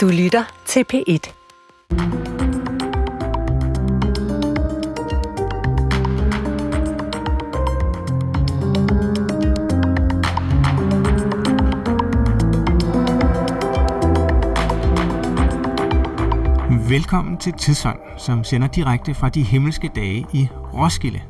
Du lytter til P1. Velkommen til Tidsånd, som sender direkte fra de himmelske dage i Roskilde.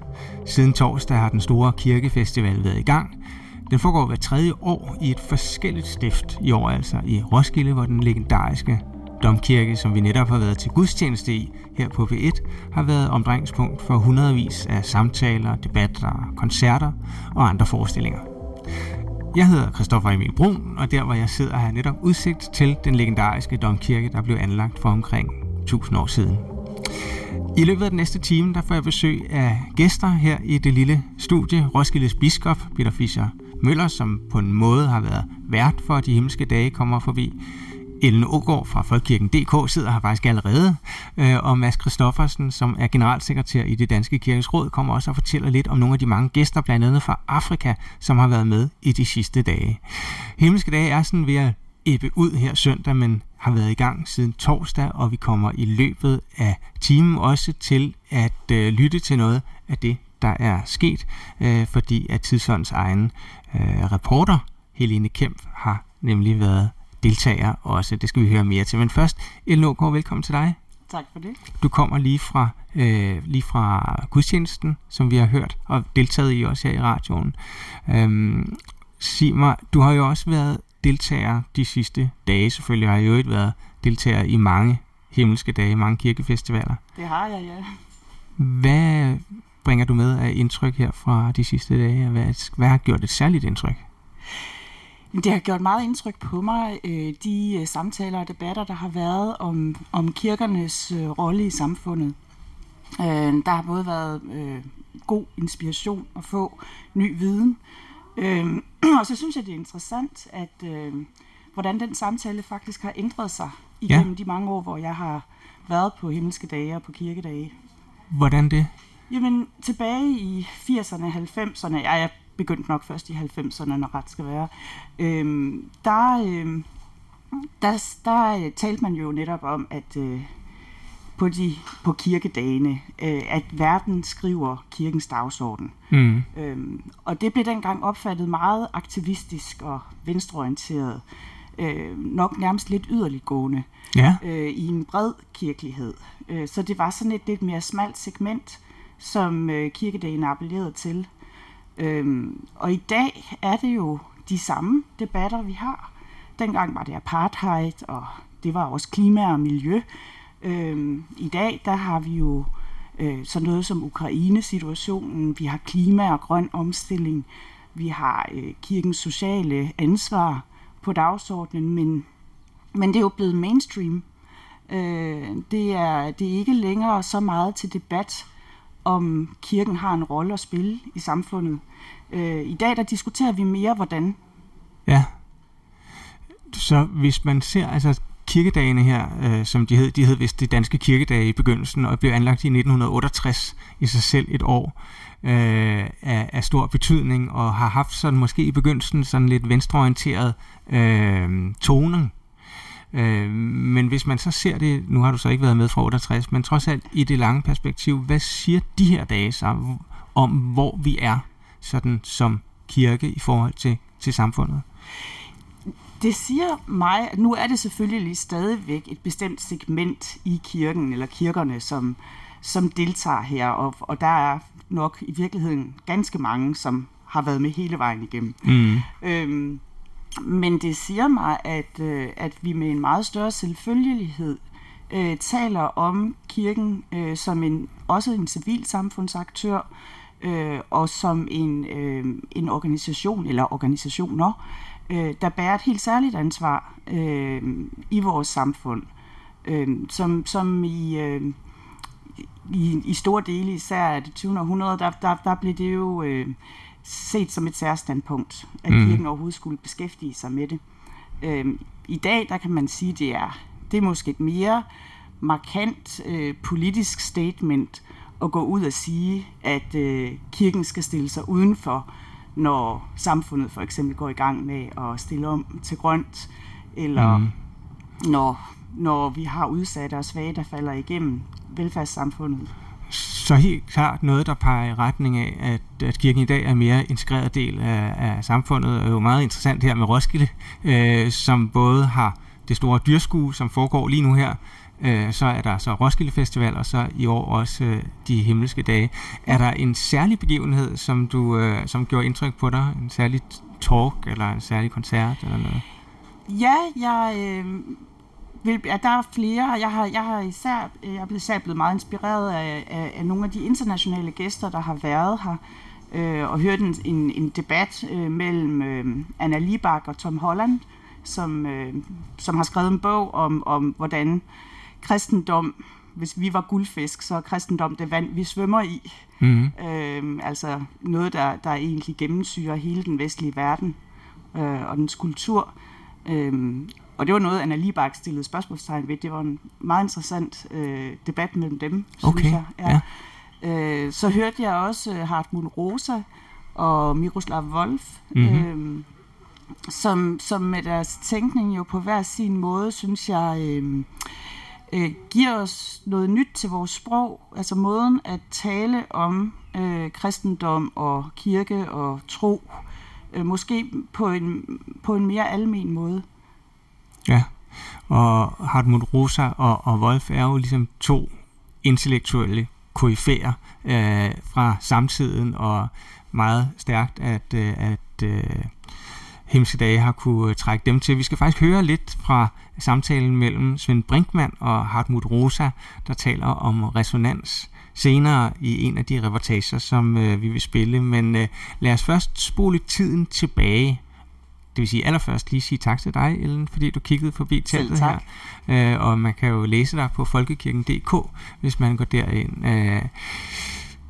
Siden torsdag har den store kirkefestival været i gang. Den foregår hver tredje år i et forskelligt stift. I år altså i Roskilde, hvor den legendariske domkirke, som vi netop har været til gudstjeneste i her på V1, har været omdrejningspunkt for hundredvis af samtaler, debatter, koncerter og andre forestillinger. Jeg hedder Christoffer Emil Brun, og der hvor jeg sidder har jeg netop udsigt til den legendariske domkirke, der blev anlagt for omkring 1000 år siden. I løbet af den næste time, der får jeg besøg af gæster her i det lille studie. Roskildes biskop, Peter Fischer Møller, som på en måde har været vært for de himmelske dage, kommer forbi. Ellen Ågaard fra Folkekirken.dk sidder her faktisk allerede, øh, og Mads Christoffersen, som er generalsekretær i det Danske Kirkes Råd, kommer også og fortæller lidt om nogle af de mange gæster, blandt andet fra Afrika, som har været med i de sidste dage. Himmelske dage er sådan ved at ebbe ud her søndag, men har været i gang siden torsdag, og vi kommer i løbet af timen også til at øh, lytte til noget af det, der er sket, øh, fordi at Tidsånds egen øh, reporter, Helene Kemp, har nemlig været deltager også. Det skal vi høre mere til. Men først, Ellen Gård, velkommen til dig. Tak for det. Du kommer lige fra, øh, lige fra gudstjenesten, som vi har hørt og deltaget i også her i radioen. Øhm, sig mig, du har jo også været deltager de sidste dage. Selvfølgelig har jeg jo ikke været deltager i mange himmelske dage, mange kirkefestivaler. Det har jeg, ja. Hvad bringer du med af indtryk her fra de sidste dage? Hvad, hvad har gjort et særligt indtryk? Det har gjort meget indtryk på mig, øh, de øh, samtaler og debatter, der har været om, om kirkernes øh, rolle i samfundet. Der har både været god inspiration at få ny viden, og så synes jeg, det er interessant, at hvordan den samtale faktisk har ændret sig igennem ja. de mange år, hvor jeg har været på himmelske dage og på kirkedage. Hvordan det? Jamen, tilbage i 80'erne, 90'erne, jeg er begyndt nok først i 90'erne, når ret skal være, øhm, der, øhm, der, der øh, talte man jo netop om, at øh, på, de, på kirkedagene, øh, at verden skriver kirkens dagsorden. Mm. Øhm, og det blev dengang opfattet meget aktivistisk og venstreorienteret, øh, nok nærmest lidt yderliggående ja. øh, i en bred kirkelighed. Øh, så det var sådan et lidt mere smalt segment, som øh, kirkedagen appellerede til. Øhm, og i dag er det jo de samme debatter, vi har. Dengang var det apartheid, og det var også klima og miljø. Øhm, I dag, der har vi jo øh, sådan noget som Ukraine-situationen, vi har klima og grøn omstilling, vi har øh, kirkens sociale ansvar på dagsordenen, men, men det er jo blevet mainstream. Øh, det, er, det er ikke længere så meget til debat, om kirken har en rolle at spille i samfundet. Øh, I dag der diskuterer vi mere, hvordan. Ja. Så hvis man ser, altså kirkedagene her, øh, som de hed, de hed vist de danske kirkedage i begyndelsen, og blev anlagt i 1968 i sig selv et år øh, af, af stor betydning, og har haft sådan måske i begyndelsen sådan lidt venstreorienteret øh, toning Øh, men hvis man så ser det, nu har du så ikke været med fra 68, men trods alt i det lange perspektiv, hvad siger de her dage så om, hvor vi er sådan som kirke i forhold til, til samfundet? Det siger mig, at nu er det selvfølgelig stadigvæk et bestemt segment i kirken, eller kirkerne, som, som deltager her, og, og der er nok i virkeligheden ganske mange, som har været med hele vejen igennem. Mm. Øhm, men det siger mig, at, øh, at vi med en meget større selvfølgelighed øh, taler om kirken øh, som en også en civilsamfundsaktør øh, og som en, øh, en organisation eller organisationer, øh, der bærer et helt særligt ansvar øh, i vores samfund, øh, som, som i, øh, i, i store dele, især af det 20. århundrede, der, der, der blev det jo... Øh, set som et særstandpunkt, at mm. kirken overhovedet skulle beskæftige sig med det. Øhm, I dag, der kan man sige, det er, det er måske et mere markant øh, politisk statement at gå ud og sige, at øh, kirken skal stille sig udenfor, når samfundet for eksempel går i gang med at stille om til grønt, eller mm. når når vi har udsatte og svage, der falder igennem velfærdssamfundet. Så helt klart noget, der peger i retning af, at, at kirken i dag er en mere integreret del af, af samfundet. er jo meget interessant her med Roskilde, øh, som både har det store dyrskue, som foregår lige nu her, øh, så er der så Roskilde Festival, og så i år også øh, de himmelske dage. Er der en særlig begivenhed, som du øh, som gjorde indtryk på dig? En særlig talk, eller en særlig koncert, eller noget? Ja, jeg... Øh vil, ja, der er flere. Jeg har, jeg har især, jeg er blevet, især blevet meget inspireret af, af, af nogle af de internationale gæster, der har været her, øh, og hørt en, en, en debat øh, mellem øh, Anna Libak og Tom Holland, som, øh, som har skrevet en bog om, om hvordan kristendom, hvis vi var guldfisk, så er kristendom det vand, vi svømmer i. Mm-hmm. Øh, altså noget, der, der egentlig gennemsyrer hele den vestlige verden øh, og dens kultur. Øh, og det var noget, Anna Libak stillede spørgsmålstegn ved. Det var en meget interessant øh, debat mellem dem, okay. synes jeg. Ja. Ja. Øh, så hørte jeg også øh, Hartmut Rosa og Miroslav Wolf, mm-hmm. øh, som, som med deres tænkning jo på hver sin måde, synes jeg, øh, øh, giver os noget nyt til vores sprog. Altså måden at tale om øh, kristendom og kirke og tro, øh, måske på en, på en mere almen måde. Ja, og Hartmut Rosa og, og Wolf er jo ligesom to intellektuelle koryfærer øh, fra samtiden, og meget stærkt, at, øh, at øh, Himmelske Dage har kunne trække dem til. Vi skal faktisk høre lidt fra samtalen mellem Svend Brinkmann og Hartmut Rosa, der taler om resonans senere i en af de reportager, som øh, vi vil spille. Men øh, lad os først spole tiden tilbage det vil sige allerførst lige sige tak til dig, Ellen, fordi du kiggede forbi teltet her. Øh, og man kan jo læse dig på folkekirken.dk, hvis man går derind. Øh,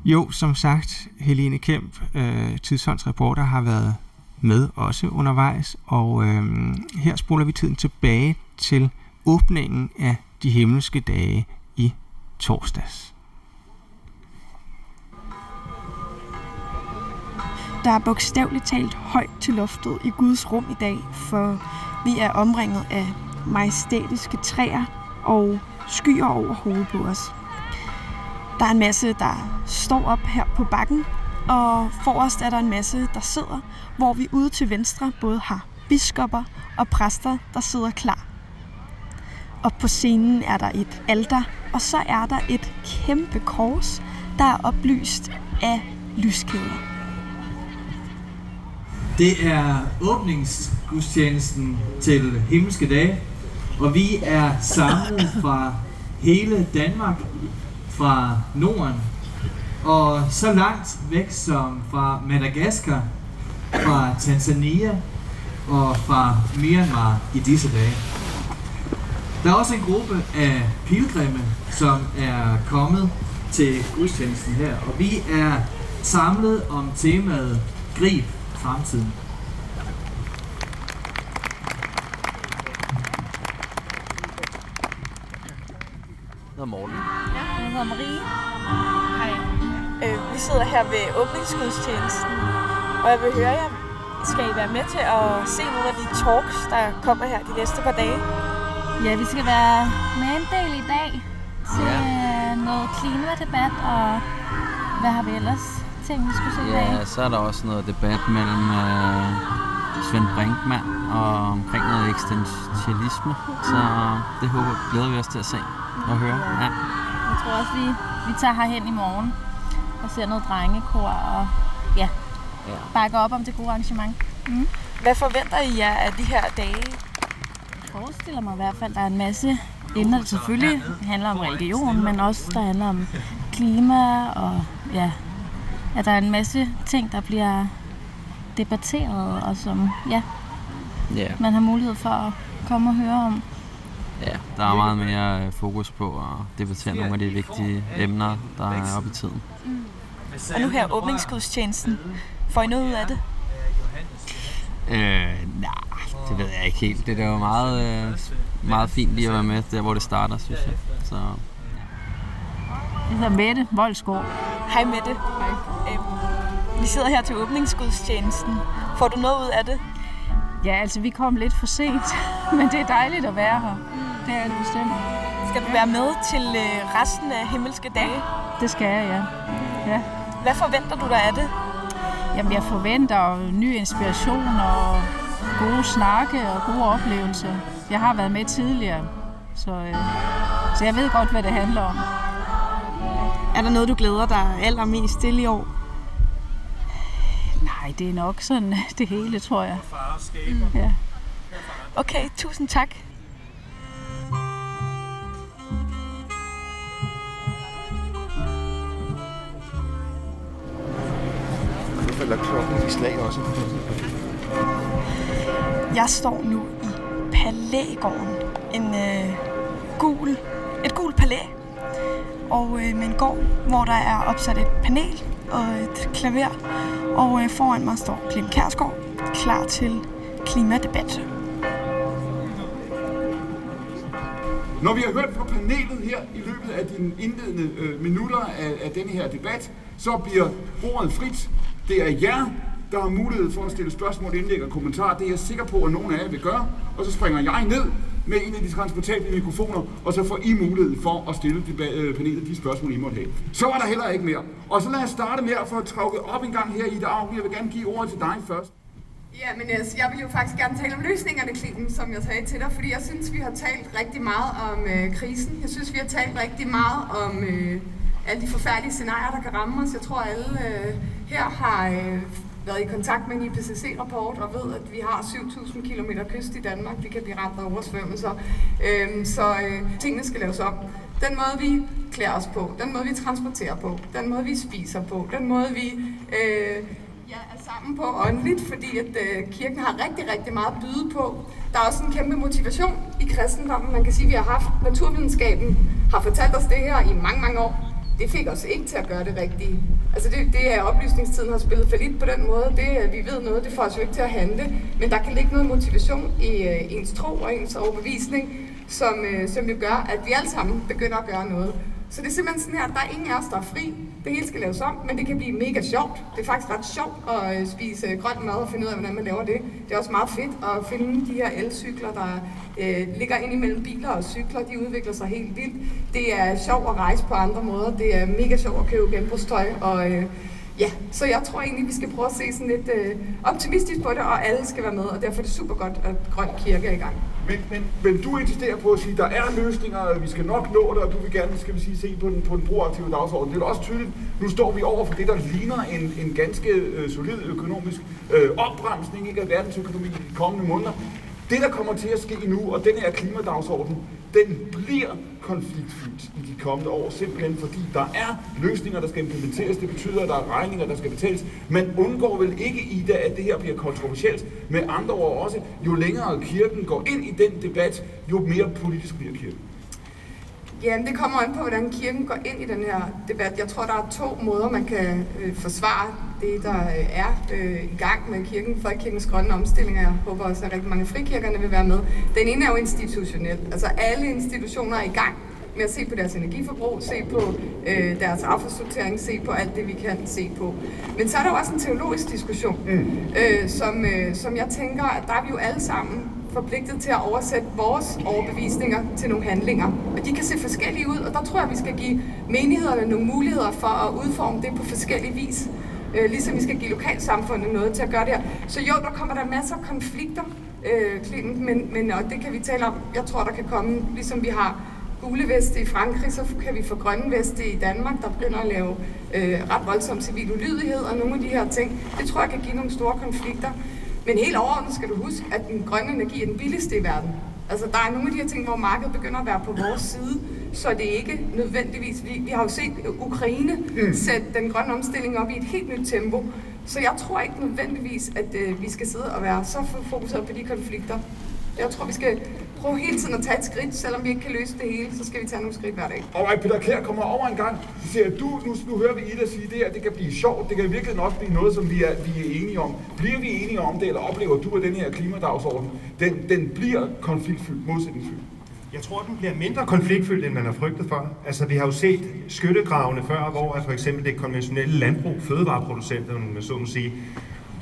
jo, som sagt, Helene Kemp, øh, tidsfondsreporter, har været med også undervejs, og øh, her spoler vi tiden tilbage til åbningen af de himmelske dage i torsdags. Der er bogstaveligt talt højt til loftet i Guds rum i dag, for vi er omringet af majestætiske træer og skyer over hovedet på os. Der er en masse, der står op her på bakken, og forrest er der en masse, der sidder, hvor vi ude til venstre både har biskopper og præster, der sidder klar. Og på scenen er der et alter, og så er der et kæmpe kors, der er oplyst af lyskæder. Det er åbningsgudstjenesten til Himmelske Dage, og vi er samlet fra hele Danmark, fra Norden, og så langt væk som fra Madagaskar, fra Tanzania og fra Myanmar i disse dage. Der er også en gruppe af pilgrimme, som er kommet til gudstjenesten her, og vi er samlet om temaet Grib fremtiden. Jeg hedder Morten. Ja, jeg hedder Marie. Hej. Øh, vi sidder her ved åbningsgudstjenesten, og jeg vil høre jer, skal I være med til at se nogle af de talks, der kommer her de næste par dage? Ja, vi skal være med en del i dag til ja. noget klimadebat, og hvad har vi ellers ting, vi skulle se Ja, så er der også noget debat mellem øh, Svend Brinkmann og omkring noget eksistentialisme. Så det håber, glæder vi os til at se og høre. Ja. Jeg tror også, vi, vi tager herhen i morgen og ser noget drengekor og ja, ja. bakker op om det gode arrangement. Mm. Hvad forventer I jer af de her dage? Jeg forestiller mig i hvert fald, at der er en masse emner, der selvfølgelig handler om religion, men også der handler om klima og ja, at der er en masse ting, der bliver debatteret, og som ja, yeah. man har mulighed for at komme og høre om. Ja, der er meget mere øh, fokus på at debattere nogle af de vigtige emner, der er oppe i tiden. Mm. Og nu her åbningsgudstjenesten. Får I noget ud af det? Øh, nej, det ved jeg ikke helt. Det er jo meget, øh, meget fint lige at være med der, hvor det starter, synes jeg. Så. Jeg hedder Mette Voldsgaard. Hej Mette. Hej. Øhm, vi sidder her til åbningsgudstjenesten. Får du noget ud af det? Ja, altså vi kom lidt for sent, men det er dejligt at være her. det er det bestemt. Skal du være med til øh, resten af himmelske dage? Det skal jeg, ja. ja. Hvad forventer du dig af det? Jamen, jeg forventer ny inspiration og gode snakke og gode oplevelser. Jeg har været med tidligere, så, øh, så jeg ved godt, hvad det handler om. Er der noget, du glæder dig allermest til i år? Nej, det er nok sådan det hele, tror jeg. Mm. Ja. Okay, tusind tak. Nu falder klokken i slag også. Jeg står nu i Palægården. En øh, gul, et gul palæ. Og øh, med en gård, hvor der er opsat et panel og et klaver. Og øh, foran mig står Clem Kærsgaard, klar til klimadebat. Når vi har hørt fra panelet her i løbet af de indledende øh, minutter af, af denne her debat, så bliver ordet frit. Det er jer, der har mulighed for at stille spørgsmål, indlæg og kommentarer. Det er jeg sikker på, at nogen af jer vil gøre. Og så springer jeg ned med en af de transportable mikrofoner, og så får I mulighed for at stille de, øh, panelet de spørgsmål, I måtte have. Så var der heller ikke mere. Og så lad os starte med at få trukket op en gang her i dag. Jeg vil gerne give ordet til dig først. Ja, men altså, jeg vil jo faktisk gerne tale om løsningerne, Clinton, som jeg sagde til dig, fordi jeg synes, vi har talt rigtig meget om øh, krisen. Jeg synes, vi har talt rigtig meget om øh, alle de forfærdelige scenarier, der kan ramme os. Jeg tror, alle øh, her har øh, været i kontakt med en IPCC-rapport og ved, at vi har 7.000 km kyst i Danmark. Vi kan blive ramt af oversvømmelser. Øh, så øh, tingene skal laves om. Den måde, vi klæder os på, den måde, vi transporterer på, den måde, vi spiser på, den måde, vi øh, ja, er sammen på åndeligt, fordi at øh, kirken har rigtig, rigtig meget at byde på. Der er også en kæmpe motivation i kristendommen. Man kan sige, at vi har haft naturvidenskaben, har fortalt os det her i mange, mange år. Det fik os ikke til at gøre det rigtige. Altså det, det er oplysningstiden har spillet for lidt på den måde. Det, at vi ved noget, det får os jo ikke til at handle. Men der kan ligge noget motivation i øh, ens tro og ens overbevisning, som, øh, som jo gør, at vi alle sammen begynder at gøre noget. Så det er simpelthen sådan her, at der er ingen af os, der er fri. Det hele skal laves om, men det kan blive mega sjovt. Det er faktisk ret sjovt at øh, spise grønt grøn mad og finde ud af, hvordan man laver det. Det er også meget fedt at finde de her elcykler, der øh, ligger ind imellem biler og cykler. De udvikler sig helt vildt. Det er sjovt at rejse på andre måder. Det er mega sjovt at købe genbrugstøj. Og, øh, ja, så jeg tror egentlig, vi skal prøve at se sådan lidt øh, optimistisk på det, og alle skal være med. Og derfor er det super godt, at Grøn Kirke er i gang. Men, men, men du insisterer på at sige, at der er løsninger, og vi skal nok nå det, og du vil gerne skal vi sige, se på den, på den proaktive dagsorden. Det er også tydeligt, nu står vi over for det, der ligner en, en ganske øh, solid økonomisk øh, opbremsning ikke, af verdensøkonomien i de kommende måneder. Det, der kommer til at ske nu, og den her klimadagsorden, den bliver konfliktfyldt i de kommende år, simpelthen fordi der er løsninger, der skal implementeres. Det betyder, at der er regninger, der skal betales. Man undgår vel ikke i det, at det her bliver kontroversielt. Med andre ord også, jo længere kirken går ind i den debat, jo mere politisk bliver kirken. Ja, det kommer an på, hvordan kirken går ind i den her debat. Jeg tror, der er to måder, man kan øh, forsvare det, der øh, er øh, i gang med kirken, folkekirkens grønne omstilling. Jeg håber også, at rigtig mange frikirkerne vil være med. Den ene er jo institutionel. Altså alle institutioner er i gang med at se på deres energiforbrug, se på øh, deres affaldssortering, se på alt det, vi kan se på. Men så er der jo også en teologisk diskussion, mm. øh, som, øh, som jeg tænker, at der er vi jo alle sammen forpligtet til at oversætte vores overbevisninger til nogle handlinger. Og de kan se forskellige ud, og der tror jeg, vi skal give menighederne nogle muligheder for at udforme det på forskellige vis. Øh, ligesom vi skal give lokalsamfundet noget til at gøre det her. Så jo, der kommer der masser af konflikter, øh, Clinton, men, men og det kan vi tale om. Jeg tror, der kan komme, ligesom vi har gule veste i Frankrig, så kan vi få grønne veste i Danmark, der begynder at lave øh, ret voldsom civil ulydighed og nogle af de her ting. Det tror jeg kan give nogle store konflikter. Men helt overordnet skal du huske, at den grønne energi er den billigste i verden. Altså, der er nogle af de her ting, hvor markedet begynder at være på vores side, så det er ikke nødvendigvis... Vi, vi har jo set Ukraine mm. sætte den grønne omstilling op i et helt nyt tempo. Så jeg tror ikke nødvendigvis, at øh, vi skal sidde og være så fokuseret på de konflikter. Jeg tror, vi skal prøve hele tiden at tage et skridt, selvom vi ikke kan løse det hele, så skal vi tage nogle skridt hver dag. Og right, Peter Kær kommer over en gang. Siger, du, nu, nu hører vi Ida sige det her, det kan blive sjovt, det kan virkelig nok blive noget, som vi er, vi er enige om. Bliver vi enige om det, eller oplever du, at den her klimadagsorden, den, den bliver konfliktfyldt, modsætningsfyldt? Jeg tror, den bliver mindre konfliktfyldt, end man har frygtet for. Altså, vi har jo set skyttegravene før, hvor for eksempel det konventionelle landbrug, fødevareproducenterne, med så må sige,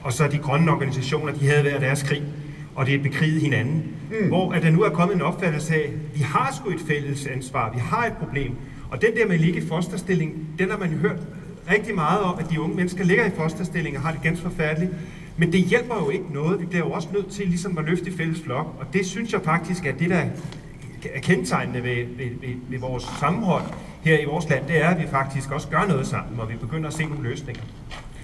og så de grønne organisationer, de havde hver deres krig. Og det er bekriget hinanden. Mm. Hvor at der nu er kommet en opfattelse af, at vi har sgu et fælles ansvar, vi har et problem. Og den der med at ligge i fosterstilling, den har man jo hørt rigtig meget om, at de unge mennesker ligger i fosterstilling og har det ganske forfærdeligt. Men det hjælper jo ikke noget. Vi bliver jo også nødt til ligesom at løfte i fælles flok. Og det synes jeg faktisk er det, der er kendetegnende ved, ved, ved, ved vores sammenhold her i vores land, det er, at vi faktisk også gør noget sammen, og vi begynder at se nogle løsninger.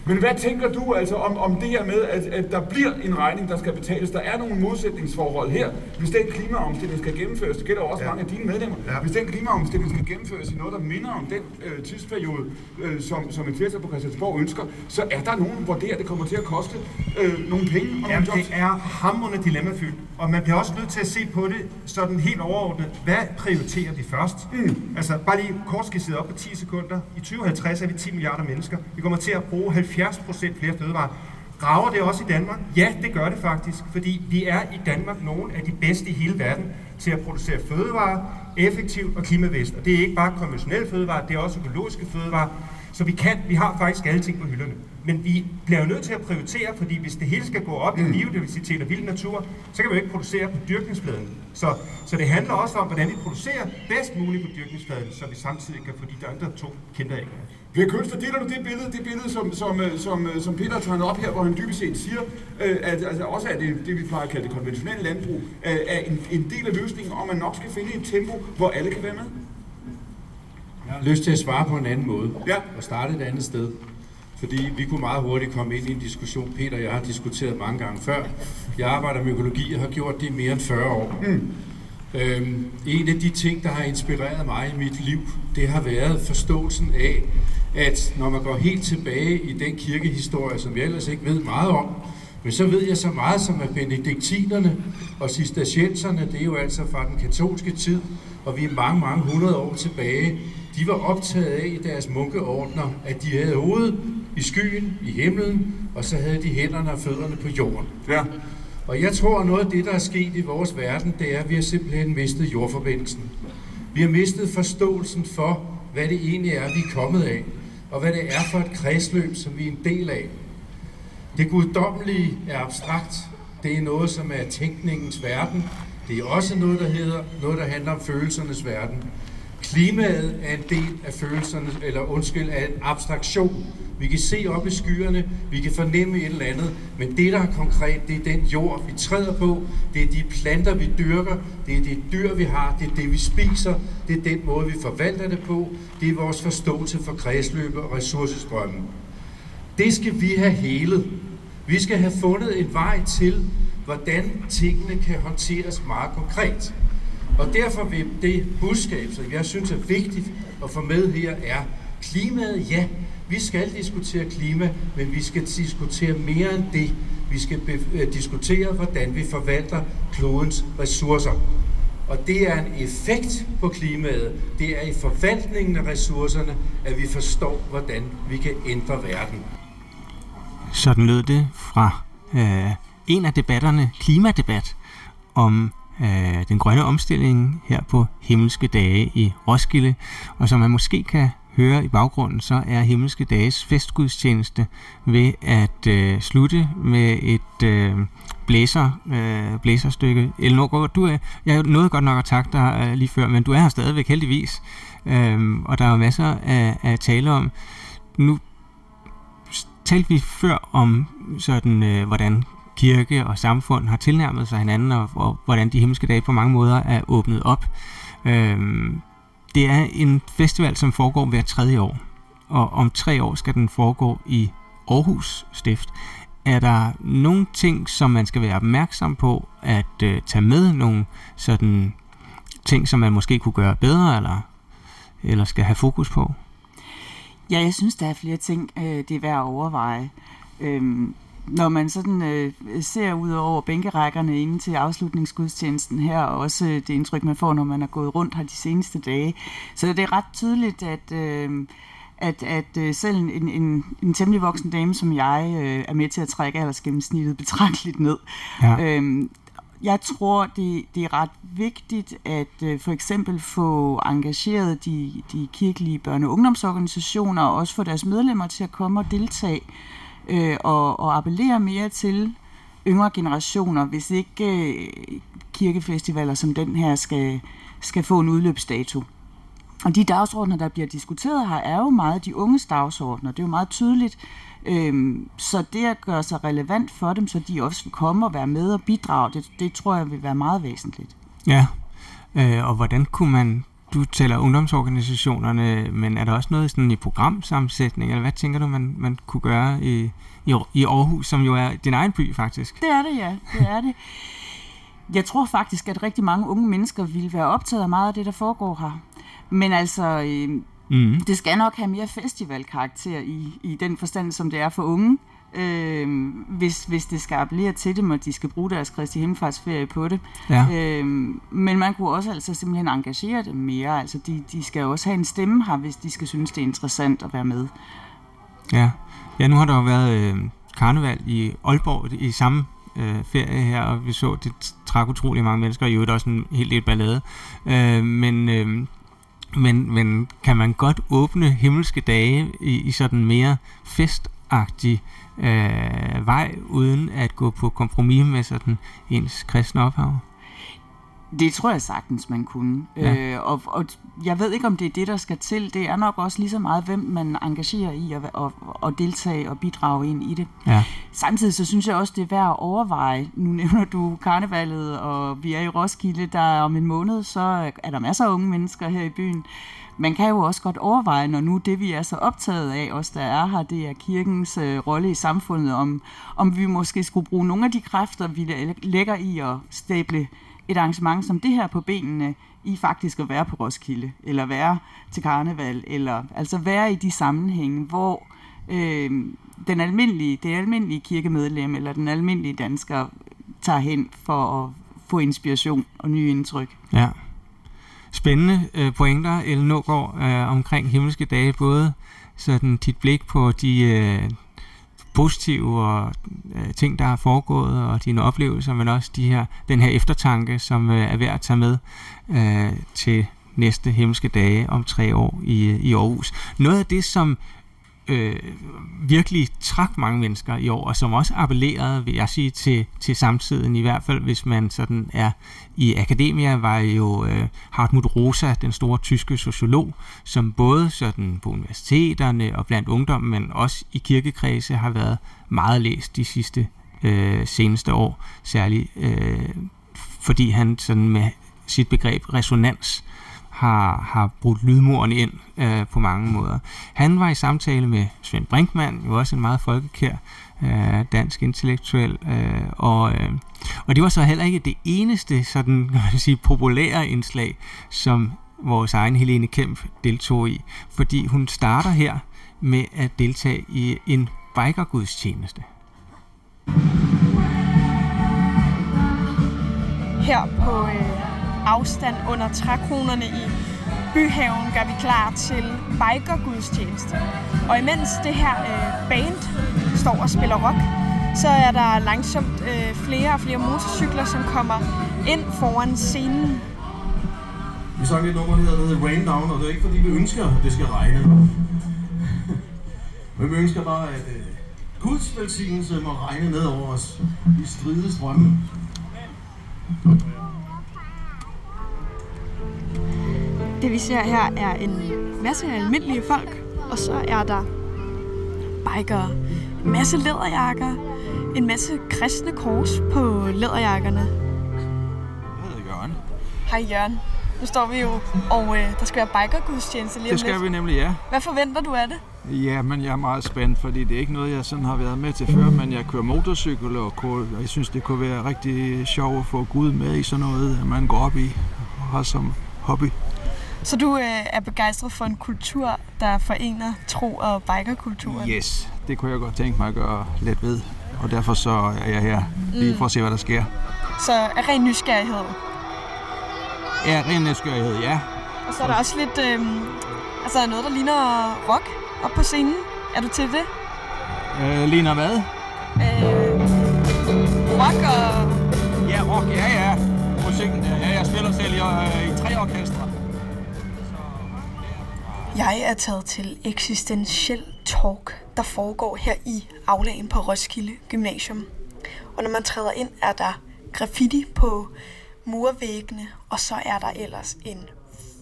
Men hvad tænker du altså om, om det her med, at, at der bliver en regning, der skal betales? Der er nogle modsætningsforhold her. Hvis den klimaomstilling skal gennemføres, det gælder også ja. mange af dine medlemmer, ja. hvis den klimaomstilling skal gennemføres i noget, der minder om den øh, tidsperiode, øh, som, som et flertal på Christiansborg ønsker, så er der nogen, hvor det, her, det kommer til at koste øh, nogle penge og Jamen, nogle det er hamrende dilemmafyldt, og man bliver også nødt til at se på det sådan helt overordnet. Hvad prioriterer vi først? Mm. Altså, bare lige kort skitseret op på 10 sekunder. I 2050 er vi 10 milliarder mennesker. Vi kommer til at bruge 70 procent flere fødevarer. Rager det også i Danmark? Ja, det gør det faktisk, fordi vi er i Danmark nogle af de bedste i hele verden til at producere fødevarer effektivt og klimavæst. Og det er ikke bare konventionelle fødevarer, det er også økologiske fødevarer. Så vi kan, vi har faktisk alle ting på hylderne. Men vi bliver jo nødt til at prioritere, fordi hvis det hele skal gå op mm. i biodiversitet og vild natur, så kan vi jo ikke producere på dyrkningsfladen. Så, så det handler også om, hvordan vi producerer bedst muligt på dyrkningsfladen, så vi samtidig kan få de andre to af. Per Kønster, deler du det billede, det billede som, som, øh, som, øh, som Peter har tegnet op her, hvor han dybest set siger, øh, at altså også at det, det, vi plejer at kalde det konventionelle landbrug, er en, en del af løsningen, og man nok skal finde et tempo, hvor alle kan være med? Jeg har lyst til at svare på en anden måde, ja. og starte et andet sted. Fordi vi kunne meget hurtigt komme ind i en diskussion. Peter og jeg har diskuteret mange gange før. Jeg arbejder med økologi og har gjort det i mere end 40 år. Mm. Øhm, en af de ting, der har inspireret mig i mit liv, det har været forståelsen af, at når man går helt tilbage i den kirkehistorie, som jeg ellers ikke ved meget om, men så ved jeg så meget som at benediktinerne og cistercienserne, det er jo altså fra den katolske tid, og vi er mange, mange hundrede år tilbage, de var optaget af i deres munkeordner, at de havde hovedet i skyen, i himlen, og så havde de hænderne og fødderne på jorden. Ja. Og jeg tror, at noget af det, der er sket i vores verden, det er, at vi har simpelthen mistet jordforbindelsen. Vi har mistet forståelsen for, hvad det egentlig er, vi er kommet af, og hvad det er for et kredsløb, som vi er en del af. Det guddommelige er abstrakt. Det er noget, som er tænkningens verden. Det er også noget, der hedder noget, der handler om følelsernes verden. Klimaet er en del af følelserne, eller undskyld, af en abstraktion. Vi kan se op i skyerne, vi kan fornemme et eller andet, men det, der er konkret, det er den jord, vi træder på, det er de planter, vi dyrker, det er det dyr, vi har, det er det, vi spiser, det er den måde, vi forvalter det på, det er vores forståelse for kredsløbet og ressourcestrømmen. Det skal vi have helet. Vi skal have fundet en vej til, hvordan tingene kan håndteres meget konkret. Og derfor vil det budskab, som jeg synes er vigtigt at få med her, er klimaet, ja, vi skal diskutere klima, men vi skal diskutere mere end det. Vi skal øh, diskutere, hvordan vi forvalter klodens ressourcer. Og det er en effekt på klimaet. Det er i forvaltningen af ressourcerne, at vi forstår, hvordan vi kan ændre verden. Sådan lød det fra øh, en af debatterne, klimadebat, om øh, den grønne omstilling her på himmelske dage i Roskilde. Og som man måske kan høre i baggrunden, så er himmelske dages festgudstjeneste ved at øh, slutte med et øh, blæser, øh, blæserstykke. Elinor, du er, jeg nåede godt nok at takke dig øh, lige før, men du er her stadigvæk heldigvis. Øh, og der er masser af, af tale om. Nu talte vi før om sådan, øh, hvordan kirke og samfund har tilnærmet sig hinanden, og, og hvordan de himmelske dage på mange måder er åbnet op. Øh, det er en festival, som foregår hver tredje år, og om tre år skal den foregå i Aarhus Stift. Er der nogle ting, som man skal være opmærksom på at øh, tage med? Nogle sådan ting, som man måske kunne gøre bedre, eller, eller skal have fokus på? Ja, jeg synes, der er flere ting, øh, det er værd at overveje. Øhm, når man sådan øh, ser ud over bænkerækkerne inden til afslutningsgudstjenesten her, og også det indtryk, man får, når man er gået rundt her de seneste dage, så det er ret tydeligt, at, øh, at, at øh, selv en, en, en temmelig voksen dame som jeg øh, er med til at trække aldersgennemsnittet betragteligt ned. Ja. Øhm, jeg tror, det, det er ret vigtigt at øh, for eksempel få engageret de, de kirkelige børne- og ungdomsorganisationer, og også få deres medlemmer til at komme og deltage øh, og, og appellere mere til yngre generationer, hvis ikke øh, kirkefestivaler som den her skal, skal få en udløbsdato. Og de dagsordner, der bliver diskuteret her, er jo meget de unges dagsordner. Det er jo meget tydeligt. Øhm, så det at gøre sig relevant for dem, så de også vil komme og være med og bidrage, det, det tror jeg vil være meget væsentligt. Ja, øh, og hvordan kunne man, du tæller ungdomsorganisationerne, men er der også noget sådan i programsammensætning, eller hvad tænker du, man, man kunne gøre i, i, i Aarhus, som jo er din egen by faktisk? Det er det, ja. Det er det. Jeg tror faktisk, at rigtig mange unge mennesker vil være optaget af meget af det, der foregår her. Men altså, øh, mm. det skal nok have mere festivalkarakter i, i den forstand, som det er for unge. Øh, hvis, hvis det skal appellere til dem, og de skal bruge deres Kristi Himmelfartsferie på det. Ja. Øh, men man kunne også altså simpelthen engagere dem mere. Altså, de, de skal også have en stemme her, hvis de skal synes, det er interessant at være med. Ja, ja nu har der jo været øh, karneval i Aalborg i samme øh, ferie her, og vi så, det trak utrolig mange mennesker, og i øvrigt også en helt del ballade. Øh, men, øh, men, men kan man godt åbne himmelske dage i, i sådan mere festagtig øh, vej, uden at gå på kompromis med sådan ens kristne ophav? Det tror jeg sagtens, man kunne. Ja. Øh, og, og jeg ved ikke, om det er det, der skal til. Det er nok også lige så meget, hvem man engagerer i at, at, at deltage og bidrage ind i det. Ja. Samtidig så synes jeg også, det er værd at overveje. Nu nævner du karnevalet, og vi er i Roskilde, der er om en måned, så er der masser af unge mennesker her i byen. Man kan jo også godt overveje, når nu det, vi er så optaget af, os der er her, det er kirkens øh, rolle i samfundet, om, om vi måske skulle bruge nogle af de kræfter, vi lægger i at stable et arrangement som det her på benene, i faktisk at være på Roskilde, eller være til karneval, eller altså være i de sammenhænge, hvor øh, den almindelige, det almindelige kirkemedlem, eller den almindelige dansker, tager hen for at få inspiration og nye indtryk. Ja. Spændende øh, pointer, Elle Någaard, øh, omkring himmelske dage, både sådan dit blik på de, øh, positive og, øh, ting, der har foregået, og dine oplevelser, men også de her, den her eftertanke, som øh, er værd at tage med øh, til næste himmelske dage om tre år i, i Aarhus. Noget af det, som øh, virkelig trak mange mennesker i år, og som også appellerede, vil jeg sige, til, til samtiden, i hvert fald hvis man sådan er i akademia, var jo øh, Hartmut Rosa, den store tyske sociolog, som både sådan på universiteterne og blandt ungdommen, men også i kirkekredse har været meget læst de sidste øh, seneste år, særligt øh, fordi han sådan med sit begreb resonans har, har brugt lydmuren ind øh, på mange måder. Han var i samtale med Svend Brinkmann, jo også en meget folkekær øh, dansk intellektuel, øh, og, øh, og det var så heller ikke det eneste sådan, kan man sige, populære indslag, som vores egen Helene Kemp deltog i, fordi hun starter her med at deltage i en bikergudstjeneste. Her på øh, afstand under trækronerne i byhaven gør vi klar til bikergudstjeneste. Og imens det her øh, band står og spiller rock, så er der langsomt øh, flere og flere motorcykler, som kommer ind foran scenen. Vi sang et nummer, der hedder Rain Down, og det er ikke fordi, vi ønsker, at det skal regne. Men vi ønsker bare, at øh, Guds velsignelse må regne ned over os i stride strømme. Det vi ser her er en masse almindelige folk, og så er der bikere, en masse læderjakker, en masse kristne kors på læderjakkerne. Jeg hedder Jørgen. Hej Jørgen. Nu står vi jo, og øh, der skal være bikergudstjeneste lige om Det skal lidt. vi nemlig, ja. Hvad forventer du af det? Ja, men jeg er meget spændt, fordi det er ikke noget, jeg sådan har været med til før, men jeg kører motorcykel, og og jeg synes, det kunne være rigtig sjovt at få Gud med i sådan noget, man går op i og har som hobby. Så du øh, er begejstret for en kultur, der forener tro og bikerkulturen? Yes, det kunne jeg godt tænke mig at gøre lidt ved, og derfor så er jeg her lige Mm. for at se, hvad der sker. Så er ren nysgerrighed. Ja, ren nysgerrighed, ja. Og så er der også lidt, øh, altså noget, der ligner rock op på scenen. Er du til det? Øh, ligner hvad? Øh, rock og... Ja, rock, ja, ja. Musikken ja, jeg spiller selv i, øh, i tre orkestre. Jeg er taget til eksistentiel talk, der foregår her i aulaen på Roskilde Gymnasium. Og når man træder ind, er der graffiti på murvæggene, og så er der ellers en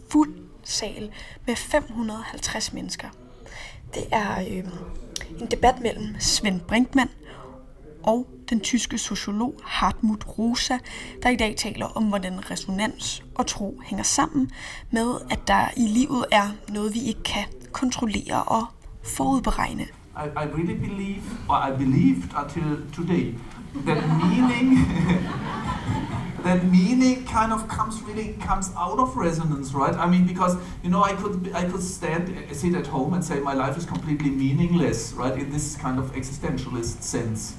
fuld sal med 550 mennesker. Det er øh, en debat mellem Svend Brinkmann og den tyske sociolog Hartmut Rosa, der i dag taler om, hvordan resonans og tro hænger sammen med, at der i livet er noget, vi ikke kan kontrollere og forudberegne. I, I really believe, or I believed until today, that meaning that meaning kind of comes really comes out of resonance, right? I mean, because you know, I could I could stand sit at home and say my life is completely meaningless, right? In this kind of existentialist sense,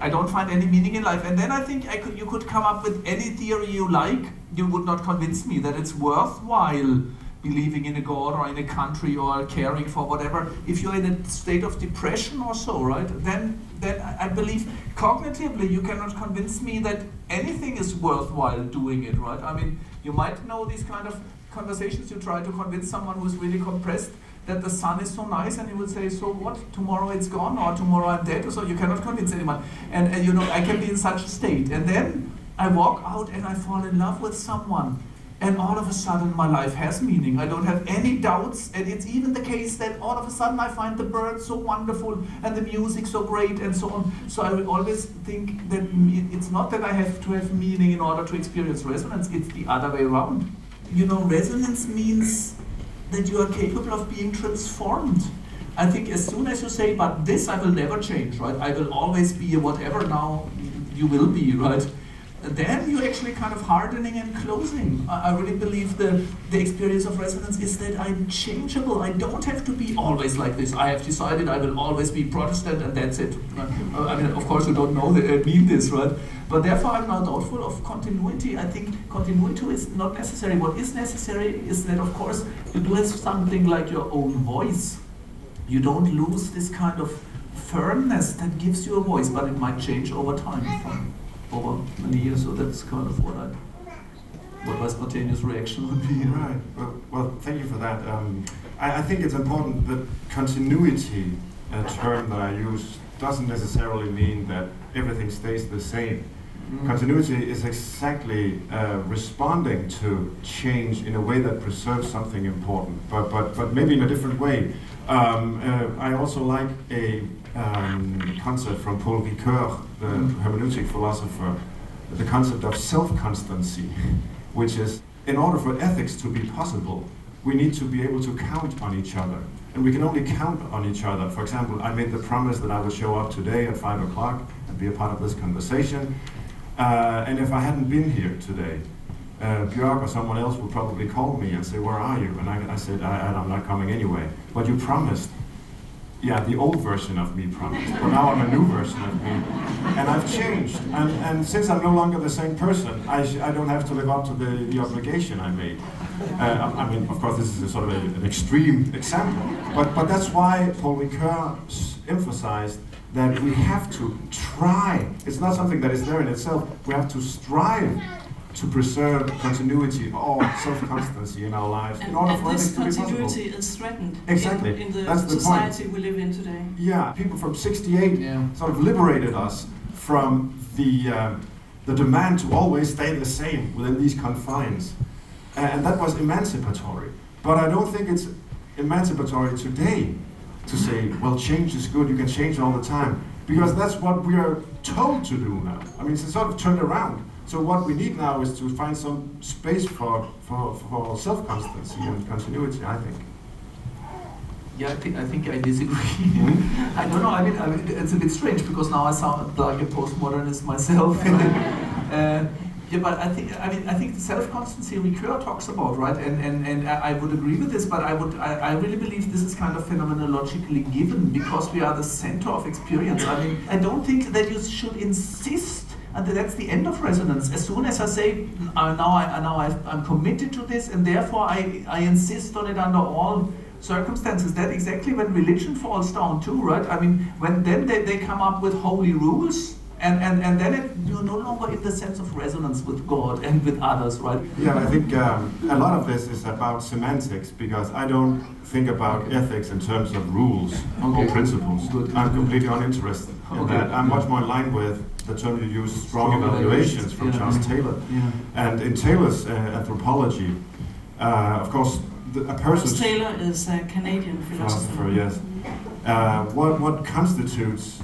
I don't find any meaning in life. And then I think I could you could come up with any theory you like. You would not convince me that it's worthwhile believing in a god or in a country or caring for whatever. If you're in a state of depression or so, right, then then I believe cognitively you cannot convince me that anything is worthwhile doing it, right? I mean, you might know these kind of conversations. You try to convince someone who's really compressed that the sun is so nice, and he would say, "So what? Tomorrow it's gone, or tomorrow I'm dead." So you cannot convince anyone. And, and you know, I can be in such a state, and then I walk out and I fall in love with someone and all of a sudden my life has meaning. I don't have any doubts, and it's even the case that all of a sudden I find the birds so wonderful and the music so great and so on. So I will always think that it's not that I have to have meaning in order to experience resonance, it's the other way around. You know, resonance means that you are capable of being transformed. I think as soon as you say, but this I will never change, right? I will always be whatever now you will be, right? then you're actually kind of hardening and closing. I, really believe the, the experience of resonance is that I'm changeable. I don't have to be always like this. I have decided I will always be Protestant and that's it. Uh, I mean, of course, you don't know that I mean this, right? But therefore, I'm now doubtful of continuity. I think continuity is not necessary. What is necessary is that, of course, you do have something like your own voice. You don't lose this kind of firmness that gives you a voice, but it might change over time over many years. So that's kind of what I what my spontaneous reaction would be. Right. Well, well thank you for that. Um, I, I, think it's important that continuity, a term that I use, doesn't necessarily mean that everything stays the same. Mm. Continuity is exactly uh, responding to change in a way that preserves something important, but but but maybe in a different way. Um, uh, I also like a um, concept from Paul Ricoeur, the hermeneutic philosopher, the concept of self-constancy, which is in order for ethics to be possible, we need to be able to count on each other. And we can only count on each other. For example, I made the promise that I would show up today at 5 o'clock and be a part of this conversation. Uh, and if I hadn't been here today, uh, Björk or someone else would probably call me and say, where are you? And I, I said, I, I'm not coming anyway. But you promised yeah, the old version of me promised, but now I'm a new version of me. And I've changed. And, and since I'm no longer the same person, I, I don't have to live up to the, the obligation I made. Uh, I mean, of course, this is a sort of a, an extreme example, but, but that's why Paul Ricoeur emphasized that we have to try. It's not something that is there in itself. We have to strive to preserve continuity or self-constancy in our lives and, in order and for this to be possible. continuity is threatened exactly. in, in the That's the society point. we live in today. Yeah, people from 68 yeah. sort of liberated us from the, um, the demand to always stay the same within these confines. And that was emancipatory. But I don't think it's emancipatory today to say, well, change is good, you can change all the time. Because that's what we are told to do now. I mean, it's sort of turned around. So what we need now is to find some space for, for, for self-constancy and continuity, I think. Yeah, I think I think I disagree. Mm-hmm. I don't know. I mean, I mean, it's a bit strange because now I sound like a postmodernist myself. uh, yeah, but I think I mean I think the self-constancy Ricoeur talks about, right? And and, and I would agree with this, but I would I, I really believe this is kind of phenomenologically given because we are the center of experience. I mean, I don't think that you should insist and that's the end of resonance. As soon as I say, uh, now, I, now I, I'm committed to this, and therefore I, I insist on it under all circumstances, that exactly when religion falls down too, right? I mean, when then they, they come up with holy rules, and, and, and then it, you're no longer in the sense of resonance with God and with others, right? Yeah, I think um, a lot of this is about semantics because I don't think about ethics in terms of rules okay. or principles. Good. I'm completely uninterested. in Okay. that I'm much more in line with the term you use, strong evaluations from Yeah. Charles Taylor. Yeah. And in Taylor's uh, anthropology, uh, of course, the, a person's Taylor is a Canadian philosopher. philosopher, yes. Uh, what, what constitutes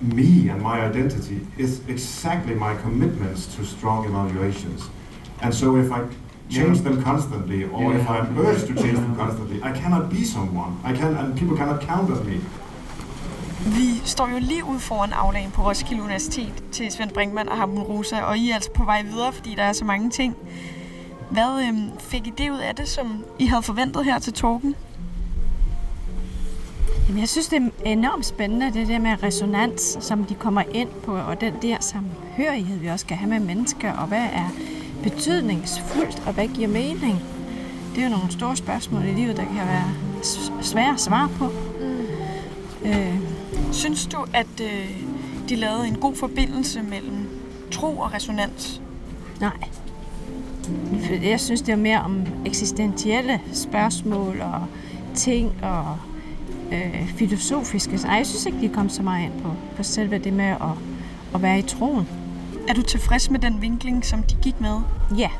me and my identity is exactly my commitments to strong evaluations. And so if I change Yeah. them constantly, or if Yeah. I'm urged to change them constantly, I cannot be someone. I can, and people cannot count on me. Vi står jo lige ude foran afdagen på Roskilde Universitet til Svend Brinkmann og Hamon Rosa, og I er altså på vej videre, fordi der er så mange ting. Hvad øhm, fik I det ud af det, som I havde forventet her til talken? Jamen, jeg synes, det er enormt spændende, det der med resonans, som de kommer ind på, og den der samhørighed, vi også skal have med mennesker, og hvad er betydningsfuldt, og hvad giver mening? Det er jo nogle store spørgsmål i livet, der kan være svære at svare på. Øh, synes du, at øh, de lavede en god forbindelse mellem tro og resonans? Nej. Jeg synes, det er mere om eksistentielle spørgsmål og ting og øh, filosofiske. Så jeg synes ikke, de kom så meget ind på, på selve det med at, at være i troen. Er du tilfreds med den vinkling, som de gik med? Ja,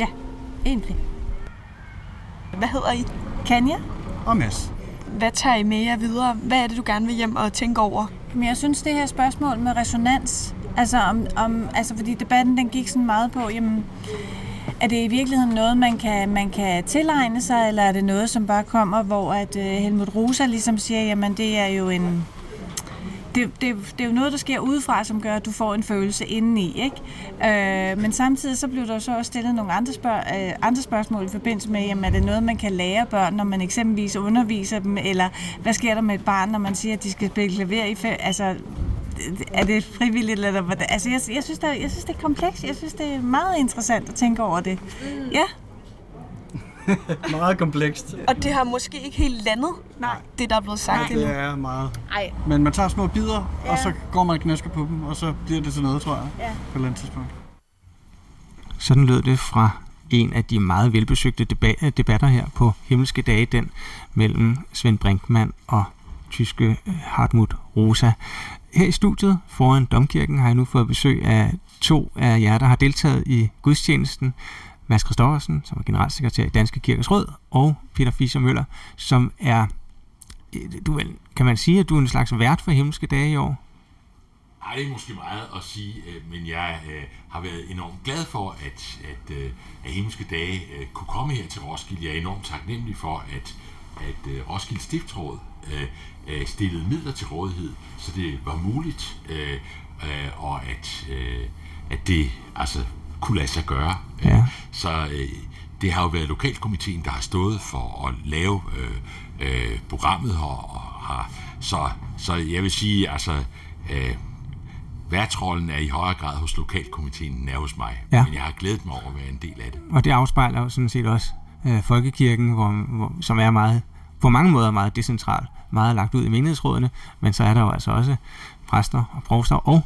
ja, egentlig. Hvad hedder I? Kanya? Og Mads. Hvad tager I med jer videre? Hvad er det, du gerne vil hjem og tænke over? Men jeg synes, det her spørgsmål med resonans, altså, om, om, altså fordi debatten den gik sådan meget på, jamen, er det i virkeligheden noget, man kan, man kan tilegne sig, eller er det noget, som bare kommer, hvor at øh, Helmut Rosa ligesom siger, jamen det er jo en... Det, det, det er jo noget, der sker udefra, som gør, at du får en følelse indeni, ikke? Øh, men samtidig så blev der så også stillet nogle andre, spørg, øh, andre spørgsmål i forbindelse med, jamen er det noget, man kan lære børn, når man eksempelvis underviser dem, eller hvad sker der med et barn, når man siger, at de skal spille klaver i fe- altså er det frivilligt eller hvordan? Altså, jeg, jeg, synes, der, jeg synes, det er komplekst. Jeg synes, det er meget interessant at tænke over det. Mm. Ja. meget komplekst. Og det har måske ikke helt landet, Nej. det der er blevet sagt Det er meget. Ej. Men man tager små bidder, ja. og så går man og knasker på dem, og så bliver det til noget, tror jeg, ja. på et eller andet tidspunkt. Sådan lød det fra en af de meget velbesøgte deba- debatter her på Himmelske Dage, den mellem Svend Brinkmann og tyske øh, Hartmut Rosa. Her i studiet foran Domkirken har jeg nu fået besøg af to af jer, der har deltaget i gudstjenesten. Mads Christoffersen, som er generalsekretær i Danske Kirkes Råd, og Peter Fischer Møller, som er, øh, du, kan man sige, at du er en slags vært for Himmelske Dage i år? Nej, det er måske meget at sige, øh, men jeg har været enormt glad for, at, at, at Himmelske Dage kunne komme her til Roskilde. Jeg er enormt taknemmelig for, at, at Roskilde Stiftsråd øh, øh, stillede midler til rådighed, så det var muligt, øh, øh, og at, øh, at det altså kunne lade sig gøre. Ja. Så øh, det har jo været lokalkomiteen, der har stået for at lave øh, øh, programmet her, og har, så, så jeg vil sige, altså, øh, værtsrollen er i højere grad hos lokalkomiteen, end er hos mig. Ja. Men jeg har glædet mig over at være en del af det. Og det afspejler jo sådan set også øh, folkekirken, hvor, hvor, som er meget, på mange måder meget decentral, meget lagt ud i menighedsrådene, men så er der jo altså også præster og provster og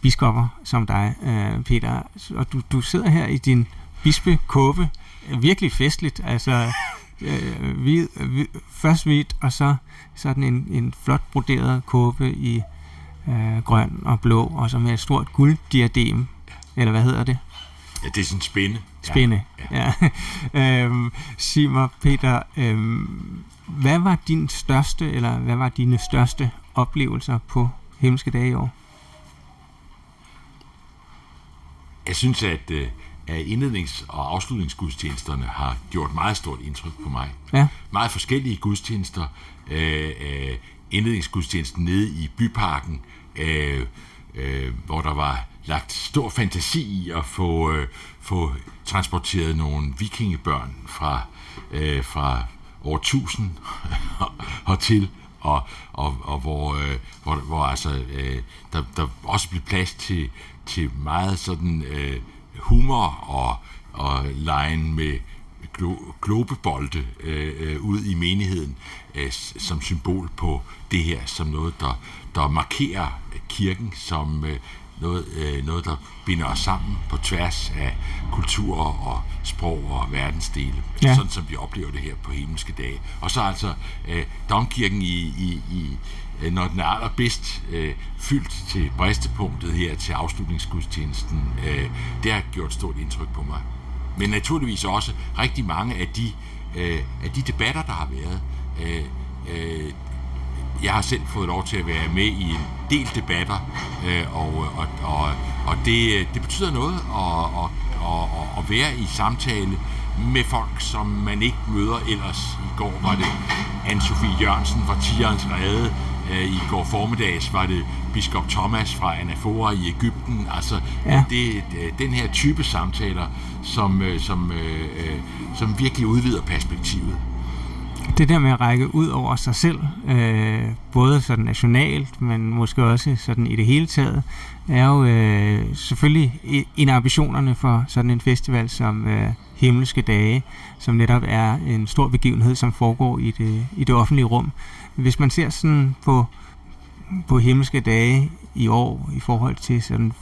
biskopper som dig, øh, Peter. Og du, du sidder her i din bispekåbe, virkelig festligt, altså øh, hvid, hvid, først hvidt, og så sådan en, en flot broderet kåbe i øh, grøn og blå, og så med et stort gulddiadem, eller hvad hedder det? Ja, det er sådan spænde. Spænde, ja. ja. øhm, sig mig, Peter, øhm, hvad var din største, eller hvad var dine største oplevelser på Himmelske Dage i år? Jeg synes, at, øh, at indlednings- og afslutningsgudstjenesterne har gjort meget stort indtryk på mig. Ja. Meget forskellige gudstjenester. Øh, øh, indledningsgudstjenesten nede i byparken, øh, øh, hvor der var lagt stor fantasi i at få, øh, få transporteret nogle vikingebørn fra, øh, fra år 1000 hertil, og, og, og hvor, øh, hvor, hvor altså, øh, der, der også blev plads til, til meget sådan øh, humor og, og lejen med glo, globebolde øh, øh, ud i menigheden øh, som symbol på det her, som noget, der, der markerer kirken som øh, noget, øh, noget, der binder os sammen på tværs af kulturer og sprog og verdensdele. Ja. Sådan som vi oplever det her på himmelske dage. Og så altså øh, domkirken i, i, i øh, når den er allerbedst øh, fyldt til bristepunktet her til afslutningsgudstjenesten, øh, det har gjort stort indtryk på mig. Men naturligvis også rigtig mange af de, øh, af de debatter, der har været. Øh, øh, jeg har selv fået lov til at være med i en del debatter, øh, og, og, og, og det, det betyder noget at, at, at, at være i samtale med folk, som man ikke møder ellers. I går var det Anne-Sophie Jørgensen fra Tierens Rede, øh, i går formiddags var det biskop Thomas fra Anafora i Ægypten. Altså, Ja. det, den her type samtaler, som, øh, som, øh, som virkelig udvider perspektivet det der med at række ud over sig selv, øh, både sådan nationalt, men måske også sådan i det hele taget, er jo øh, selvfølgelig en af ambitionerne for sådan en festival som øh, Himmelske Dage, som netop er en stor begivenhed, som foregår i det, i det offentlige rum. Hvis man ser sådan på, på Himmelske Dage i år i forhold til sådan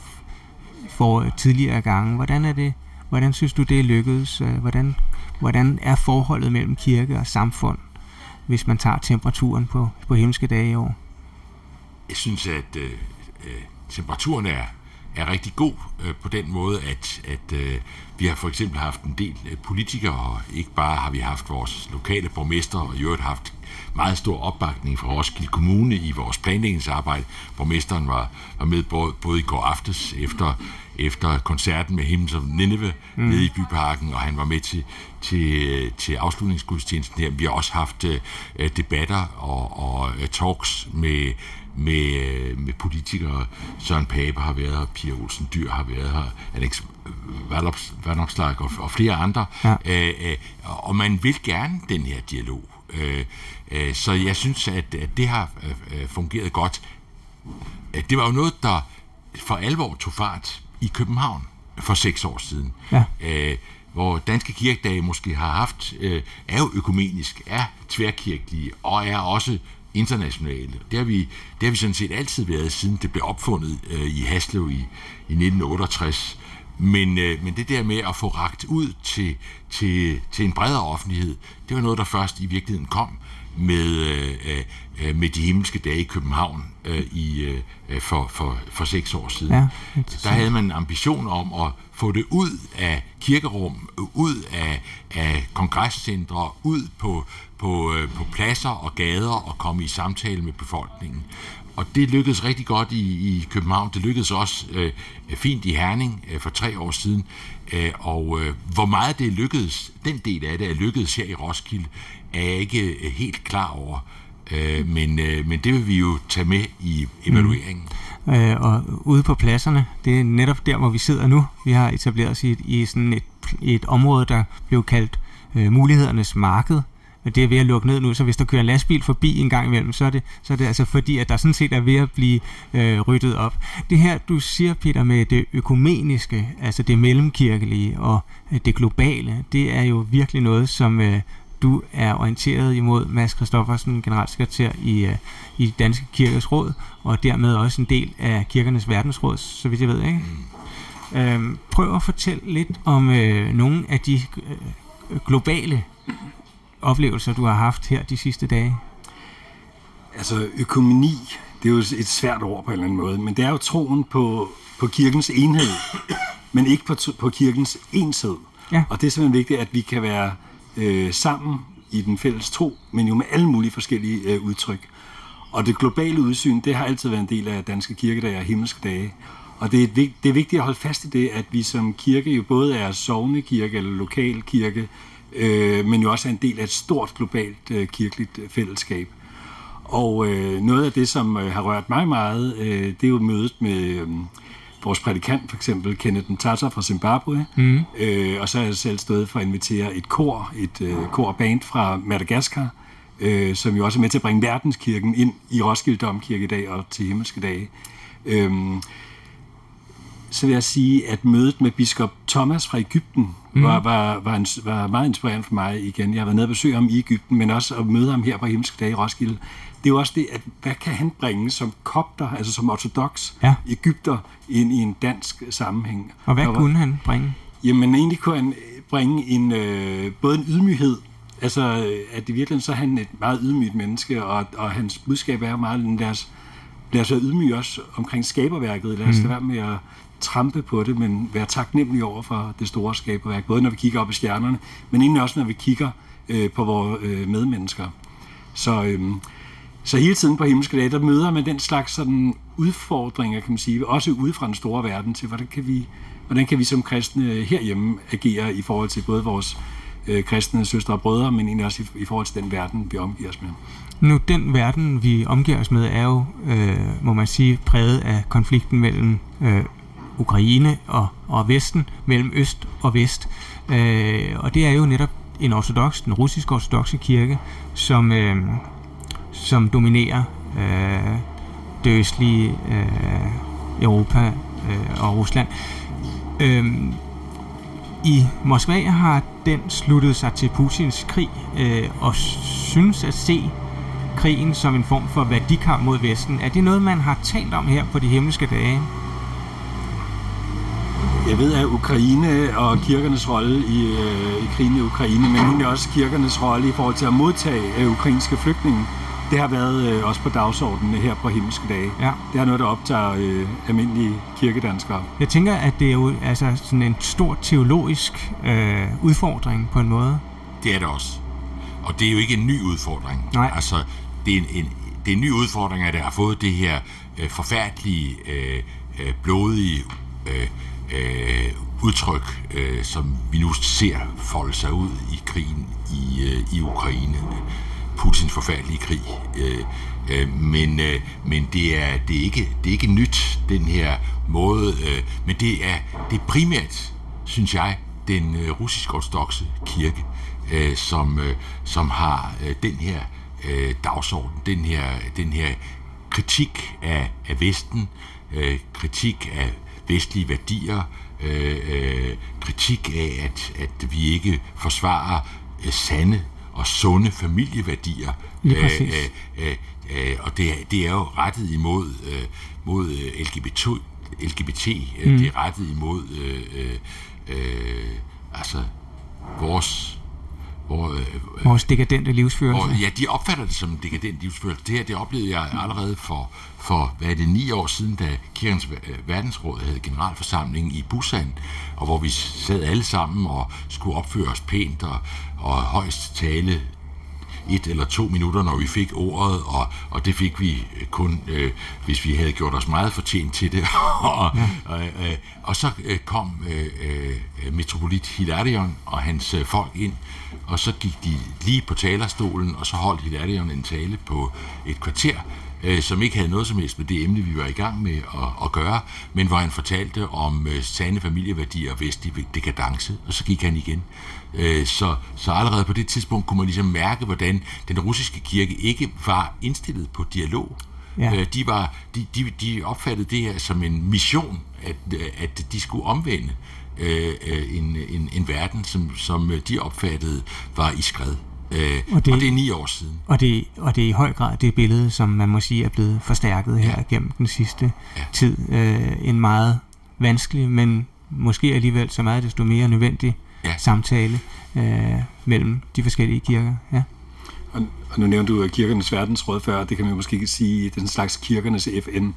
for tidligere gange, hvordan er det, hvordan synes du det er lykkedes? Øh, hvordan, hvordan er forholdet mellem kirke og samfund, hvis man tager temperaturen på, på himmelske dage i år? Jeg synes, at øh, øh, temperaturen er, er rigtig god øh, på den måde, at, at øh, vi har for eksempel haft en del øh, politikere, og ikke bare har vi haft vores lokale borgmester, og i øvrigt haft meget stor opbakning fra Roskilde Kommune i vores planlægningsarbejde. Borgmesteren var, var med både, både i går aftes efter, efter koncerten med him som Nineve Mm. nede i Byparken, og han var med til, til, til afslutningsgudstjenesten her. Vi har også haft øh, debatter og, og øh, talks med, med, øh, med politikere. Søren Pape har været her, Pia Olsen Dyr har været her, Alex Vandops- Vanopslagh og, og flere andre. Ja. Øh, øh, og man vil gerne den her dialog. Øh, øh, så jeg synes, at, at det har øh, øh, fungeret godt. Øh, Det var jo noget, der for alvor tog fart i København for seks år siden. Ja. Øh, hvor Danske Kirkedage måske har haft, øh, er jo økumenisk, er tværkirkelige og er også internationale. Det har vi, det har vi sådan set altid været, siden det blev opfundet øh, i Haslev i, i 1968. Men, øh, men det der med at få ragt ud til, til, til en bredere offentlighed, det var noget, der først i virkeligheden kom med, øh, øh, med de himmelske dage i København øh, i, øh, for, for, for seks år siden. Ja, der havde man en ambition om at få det ud af kirkerum, ud af, af kongresscentre, ud på, på, øh, på pladser og gader og komme i samtale med befolkningen. Og det lykkedes rigtig godt i, i København. Det lykkedes også øh, fint i Herning øh, for tre år siden. Øh, og øh, hvor meget det lykkedes, den del af det er lykkedes her i Roskilde, er jeg ikke øh, helt klar over. Øh, men, øh, men det vil vi jo tage med i evalueringen. Mm. Øh, og ude på pladserne, det er netop der, hvor vi sidder nu. Vi har etableret os i, i sådan et, et område, der blev kaldt øh, mulighedernes marked. Men det er ved at lukke ned nu, så hvis der kører en lastbil forbi en gang imellem, så er det, så er det altså fordi, at der sådan set er ved at blive øh, ryddet op. Det her, du siger, Peter, med det økumeniske, altså det mellemkirkelige og øh, det globale, det er jo virkelig noget, som øh, du er orienteret imod, Mads Christoffersen, generalsekretær i, øh, i Danske Kirkers Råd, og dermed også en del af Kirkernes Verdensråd, så vidt jeg ved, ikke? Øhm, prøv at fortælle lidt om øh, nogle af de øh, globale oplevelser, du har haft her de sidste dage. Altså økumeni, det er jo et svært ord på en eller anden måde, men det er jo troen på, på kirkens enhed, men ikke på, på kirkens enshed. Ja. Og det er simpelthen vigtigt, at vi kan være øh, sammen i den fælles tro, men jo med alle mulige forskellige øh, udtryk. Og det globale udsyn, det har altid været en del af danske kirkedage og himmelske dage. Og det er, et, vigt- det er vigtigt at holde fast i det, at vi som kirke jo både er sovnekirke eller lokal kirke, øh, men jo også er en del af et stort globalt øh, kirkeligt øh, fællesskab. Og øh, noget af det, som øh, har rørt mig meget, øh, det er jo mødet med øh, vores prædikant, for eksempel Kenneth Ntata fra Zimbabwe. Mhm. Øh, og så har jeg selv stået for at invitere et kor, et øh, korband fra Madagaskar, øh, som jo også er med til at bringe verdenskirken ind i Roskilde Domkirke i dag og til himmelske dage. Øhm, så vil jeg sige, at mødet med biskop Thomas fra Ægypten mm. var, var, var, en, var meget inspirerende for mig igen. Jeg har været nede og besøge ham i Ægypten, men også at møde ham her på Himmelske Dage i Roskilde. Det er jo også det, at hvad kan han bringe som kopter, altså som ortodox ja. Ægypter, ind i en dansk sammenhæng. Og hvad kunne han bringe? Jamen egentlig kunne han bringe en, øh, både en ydmyghed, altså at i virkeligheden så er han et meget ydmygt menneske, og, og hans budskab er jo meget, lad os, lad os være ydmyge også omkring skaberværket, lad os mm. være med at trampe på det, men være taknemmelig over for det store skaberværk, både når vi kigger op i stjernerne, men egentlig også når vi kigger øh, på vores øh, medmennesker. Så, øh, så hele tiden på himmelske dage, der møder man den slags sådan udfordringer, kan man sige, også ude fra den store verden til, hvordan kan vi, hvordan kan vi som kristne herhjemme agere i forhold til både vores øh, kristne søstre og brødre, men egentlig også i, i forhold til den verden, vi omgiver os med. Nu, den verden, vi omgiver os med, er jo, øh, må man sige, præget af konflikten mellem øh, Ukraine og, og Vesten, mellem Øst og Vest. Øh, og det er jo netop en ortodox, den russisk-ortodoxe kirke, som, øh, som dominerer øh, det østlige øh, Europa øh, og Rusland. Øh, I Moskva har den sluttet sig til Putins krig øh, og synes at se krigen som en form for værdikamp mod Vesten. Er det noget, man har talt om her på de himmelske dage? Jeg ved, at Ukraine og kirkernes rolle i, øh, i krigen i Ukraine, men egentlig også kirkernes rolle i forhold til at modtage øh, ukrainske flygtninge, det har været øh, også på dagsordenen her på himmelske dage. Ja. Det er noget, der optager øh, almindelige kirkedanskere. Jeg tænker, at det er jo altså sådan en stor teologisk øh, udfordring på en måde. Det er det også. Og det er jo ikke en ny udfordring. Nej. Altså, det er en, en, det er en ny udfordring, at det har fået det her øh, forfærdelige, øh, øh, blodige øh, øh, udtryk, øh, som vi nu ser folde sig ud i krigen i, øh, i Ukraine. Putins forfærdelige krig. Øh, øh, men øh, men det, er, det, er ikke, det er ikke nyt, den her måde. Øh, men det er, det er primært, synes jeg, den øh, russisk-ortodoxe kirke, øh, som, øh, som har øh, den her øh, dagsorden, den her, den her kritik af, af Vesten, øh, kritik af vestlige værdier, øh, øh, kritik af, at, at vi ikke forsvarer øh, sande og sunde familieværdier. Lige præcis. Øh, øh, øh, og det er, det er jo rettet imod øh, mod øh, LGBT, LGBT mm. det er rettet imod øh, øh, øh, altså vores hvor, øh, Vores dekadente livsførelse. Hvor, ja, de opfatter det som en dekadent livsførelse. Det her, det oplevede jeg allerede for, for hvad er det, ni år siden, da Kirkens Verdensråd havde generalforsamling i Busan, og hvor vi sad alle sammen og skulle opføre os pænt og, og højst tale et eller to minutter, når vi fik ordet, og, og det fik vi kun, øh, hvis vi havde gjort os meget fortjent til det. og, ja. øh, og så øh, kom øh, øh, metropolit Hilarion og hans øh, folk ind, og så gik de lige på talerstolen, og så holdt Hilarion en tale på et kvarter, øh, som ikke havde noget som helst med det emne, vi var i gang med at, at gøre, men hvor han fortalte om øh, sande familieværdier og vestlig dekadence, og så gik han igen. Øh, så, så allerede på det tidspunkt kunne man ligesom mærke, hvordan den russiske kirke ikke var indstillet på dialog. Ja. Øh, de, var, de, de, de opfattede det her som en mission, at, at de skulle omvende øh, en, en, en verden, som, som de opfattede var i skred. Øh, og, det, og det er ni år siden. Og det, og det er i høj grad det billede, som man må sige er blevet forstærket her ja. gennem den sidste ja. tid. Øh, en meget vanskelig, men måske alligevel så meget desto mere nødvendig ja. samtale øh, mellem de forskellige kirker. Ja. Og, og nu nævnte du kirkernes verdensråd før, det kan man måske ikke sige, den slags kirkernes FN,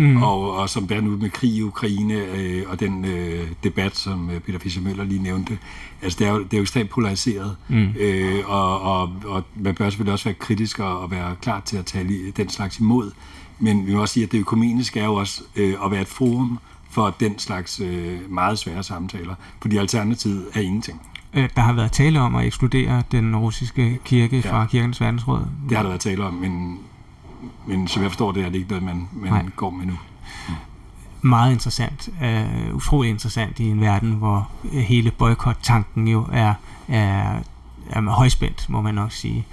mm. og, og som bærer ud med krig i Ukraine, øh, og den øh, debat, som øh, Peter Fischer-Møller lige nævnte, altså det er jo, det er jo ekstremt polariseret, mm. øh, og, og, og man bør selvfølgelig også være kritisk og, og være klar til at tale den slags imod, men vi må også sige, at det økumeniske er jo også øh, at være et forum for den slags øh, meget svære samtaler, fordi alternativet er ingenting. Øh, der har været tale om at ekskludere den russiske kirke ja. fra kirkens verdensråd. Det har der været tale om, men, men som jeg forstår det, er det ikke noget, man, man går med nu. Mm. Meget interessant. Uh, utrolig interessant i en verden, hvor hele boykot-tanken jo er, er, er højspændt, må man nok sige.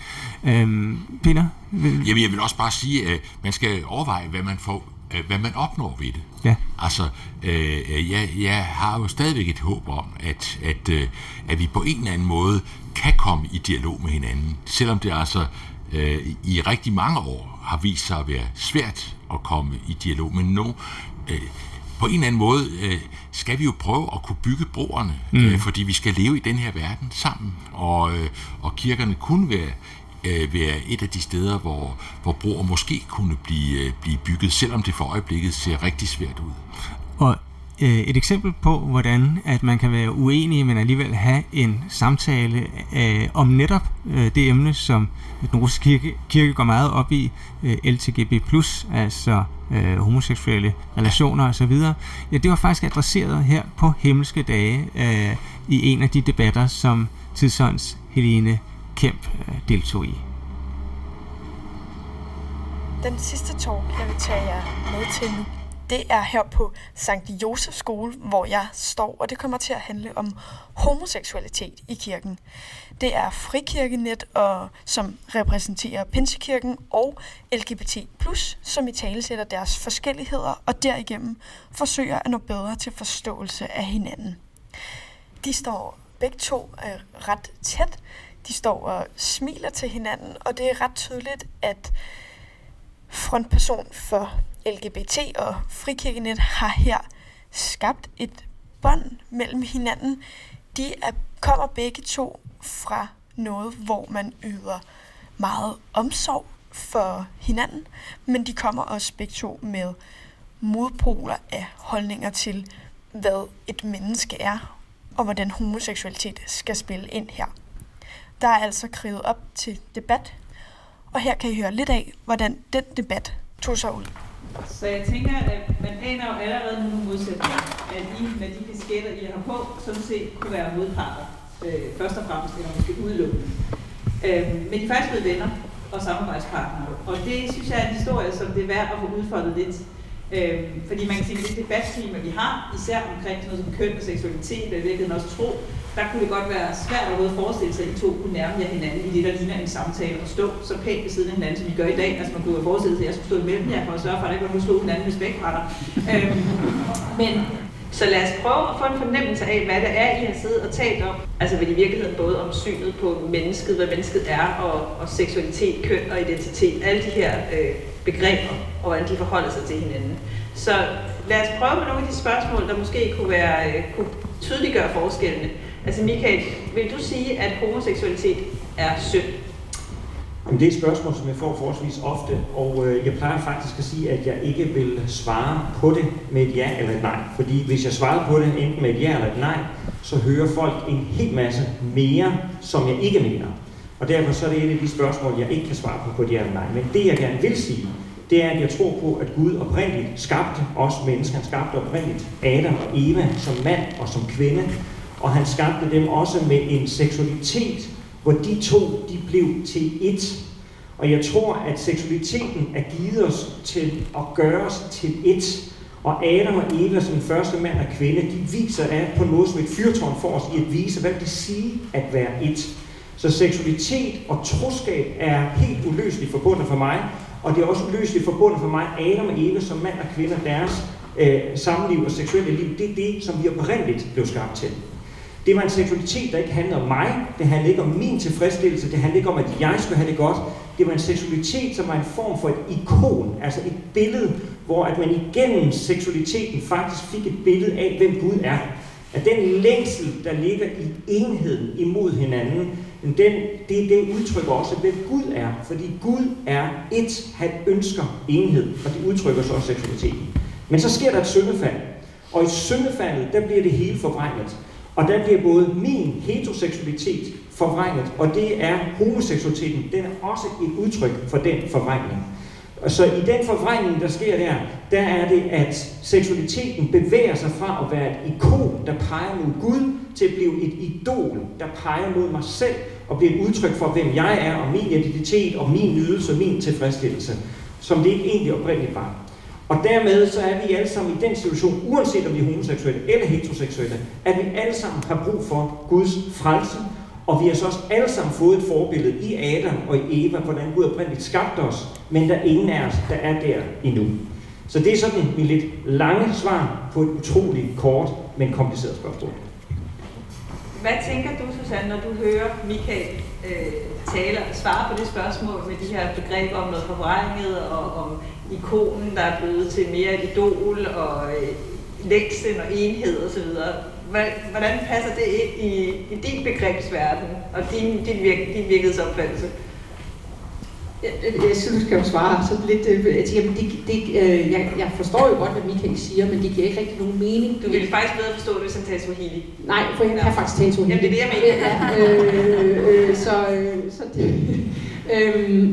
Um, Peter? Vil... Jamen, jeg vil også bare sige, at man skal overveje, hvad man får øh, hvad man opnår ved det. Ja. Altså, øh, jeg, jeg har jo stadigvæk et håb om, at, at, øh, at vi på en eller anden måde kan komme i dialog med hinanden, selvom det altså øh, i rigtig mange år har vist sig at være svært at komme i dialog med nogen. Øh, på en eller anden måde øh, skal vi jo prøve at kunne bygge broerne, mm. øh, fordi vi skal leve i den her verden sammen, og, øh, og kirkerne kunne være øh, være et af de steder, hvor, hvor broer måske kunne blive, øh, blive bygget, selvom det for øjeblikket ser rigtig svært ud. Og øh, et eksempel på, hvordan at man kan være uenig, men alligevel have en samtale øh, om netop øh, det emne, som den russiske kirke, kirke går meget op i, øh, LTGB+, altså øh, homoseksuelle relationer osv., ja, det var faktisk adresseret her på himmelske dage øh, i en af de debatter, som Tidsånds Helene Kemp øh, deltog i. Den sidste talk, jeg vil tage jer med til nu, det er her på Sankt Josef skole, hvor jeg står, og det kommer til at handle om homoseksualitet i kirken. Det er frikirkenet, og, som repræsenterer Pinsekirken, og LGBT+, som i tale sætter deres forskelligheder, og derigennem forsøger at nå bedre til forståelse af hinanden. De står begge to øh, ret tæt, de står og smiler til hinanden, og det er ret tydeligt, at frontperson for LGBT og frikirkenet har her skabt et bånd mellem hinanden. De er, kommer begge to fra noget, hvor man yder meget omsorg for hinanden, men de kommer også begge to med modpoler af holdninger til, hvad et menneske er, og hvordan homoseksualitet skal spille ind her. Der er altså kriget op til debat, og her kan I høre lidt af, hvordan den debat tog sig ud. Så jeg tænker, at man aner jo allerede nogle modsætninger, at I med de kasketter, I har på, sådan set kunne være modparter. Øh, først og fremmest, eller måske udelukkende. Øh, men de er faktisk blevet venner og samarbejdspartnere. Og det synes jeg er en historie, som det er værd at få udfoldet lidt. Øh, fordi man kan sige, at det debatklima, vi har, især omkring sådan noget som køn og seksualitet, og i virkeligheden også tro, der kunne det godt være svært at forestille sig, at I to kunne nærme jer hinanden i det, der ligner en samtale og stå så pænt ved siden af hinanden, som I gør i dag. Altså man kunne have sig, at jeg skulle stå imellem jer for at sørge for, at jeg ikke var slå hinanden med spækbrætter. øh, men så lad os prøve at få en fornemmelse af, hvad det er, I har siddet og talt om. Altså vel i virkeligheden både om synet på mennesket, hvad mennesket er, og, og seksualitet, køn og identitet. Alle de her øh, begreber, og hvordan de forholder sig til hinanden. Så lad os prøve med nogle af de spørgsmål, der måske kunne, være, øh, kunne tydeliggøre forskellene. Altså Michael, vil du sige, at homoseksualitet er synd? Det er et spørgsmål, som jeg får forholdsvis ofte, og øh, jeg plejer faktisk at sige, at jeg ikke vil svare på det med et ja eller et nej. Fordi hvis jeg svarer på det enten med et ja eller et nej, så hører folk en hel masse mere, som jeg ikke mener. Og derfor så er det et af de spørgsmål, jeg ikke kan svare på på et ja eller nej. Men det jeg gerne vil sige, det er, at jeg tror på, at Gud oprindeligt skabte os mennesker. Han skabte oprindeligt Adam og Eva som mand og som kvinde. Og han skabte dem også med en seksualitet, hvor de to de blev til ét. Og jeg tror, at seksualiteten er givet os til at gøre os til ét. Og Adam og Eva som første mand og kvinde, de viser af på noget som et fyrtårn for os i at vise, hvad det sige at være ét. Så seksualitet og troskab er helt uløseligt forbundet for mig, og det er også uløseligt forbundet for mig, Adam og Eva som mand og kvinde, deres øh, samliv og seksuelle liv, det er det, som vi oprindeligt blev skabt til. Det var en seksualitet, der ikke handlede om mig, det handlede ikke om min tilfredsstillelse, det handlede ikke om, at jeg skulle have det godt. Det var en seksualitet, som var en form for et ikon, altså et billede, hvor at man igennem seksualiteten faktisk fik et billede af, hvem Gud er. At den længsel, der ligger i enheden imod hinanden, den, det, det udtrykker også, hvem Gud er. Fordi Gud er et, han ønsker enhed, og det udtrykker så også seksualiteten. Men så sker der et syndefald, og i syndefaldet, der bliver det hele forvrænget. Og der bliver både min heteroseksualitet forvrænget, og det er homoseksualiteten, den er også et udtryk for den forvrængning. Og så i den forvrængning, der sker der, der er det, at seksualiteten bevæger sig fra at være et ikon, der peger mod Gud, til at blive et idol, der peger mod mig selv, og bliver et udtryk for, hvem jeg er, og min identitet, og min nydelse, og min tilfredsstillelse, som det ikke egentlig oprindeligt var. Og dermed så er vi alle sammen i den situation, uanset om vi er homoseksuelle eller heteroseksuelle, at vi alle sammen har brug for Guds frelse, og vi har så også alle sammen fået et forbillede i Adam og i Eva, hvordan Gud oprindeligt skabte os, men der er ingen af os, der er der endnu. Så det er sådan en lidt lange svar på et utroligt kort, men kompliceret spørgsmål. Hvad tænker du, Susanne, når du hører Michael øh, tale og svare på det spørgsmål med de her begreber om noget forvrænget og om ikonen, der er blevet til mere et idol og øh, leksen og enhed osv.? Hvordan passer det ind i, i din begrebsverden og din, din, virke, din virkelighedsopfattelse? Jeg, jeg synes, du skal jo svare så lidt. Øh, jeg, tænker, det, det, øh, jeg, jeg forstår jo godt, hvad Michael siger, men det giver ikke rigtig nogen mening. Du ville faktisk bedre forstå det, hvis han talte Swahili. Nej, for jeg kan faktisk tale Swahili. Jamen, det er det, jeg mener. Ja, øh, øh, så, øh, så det, øh,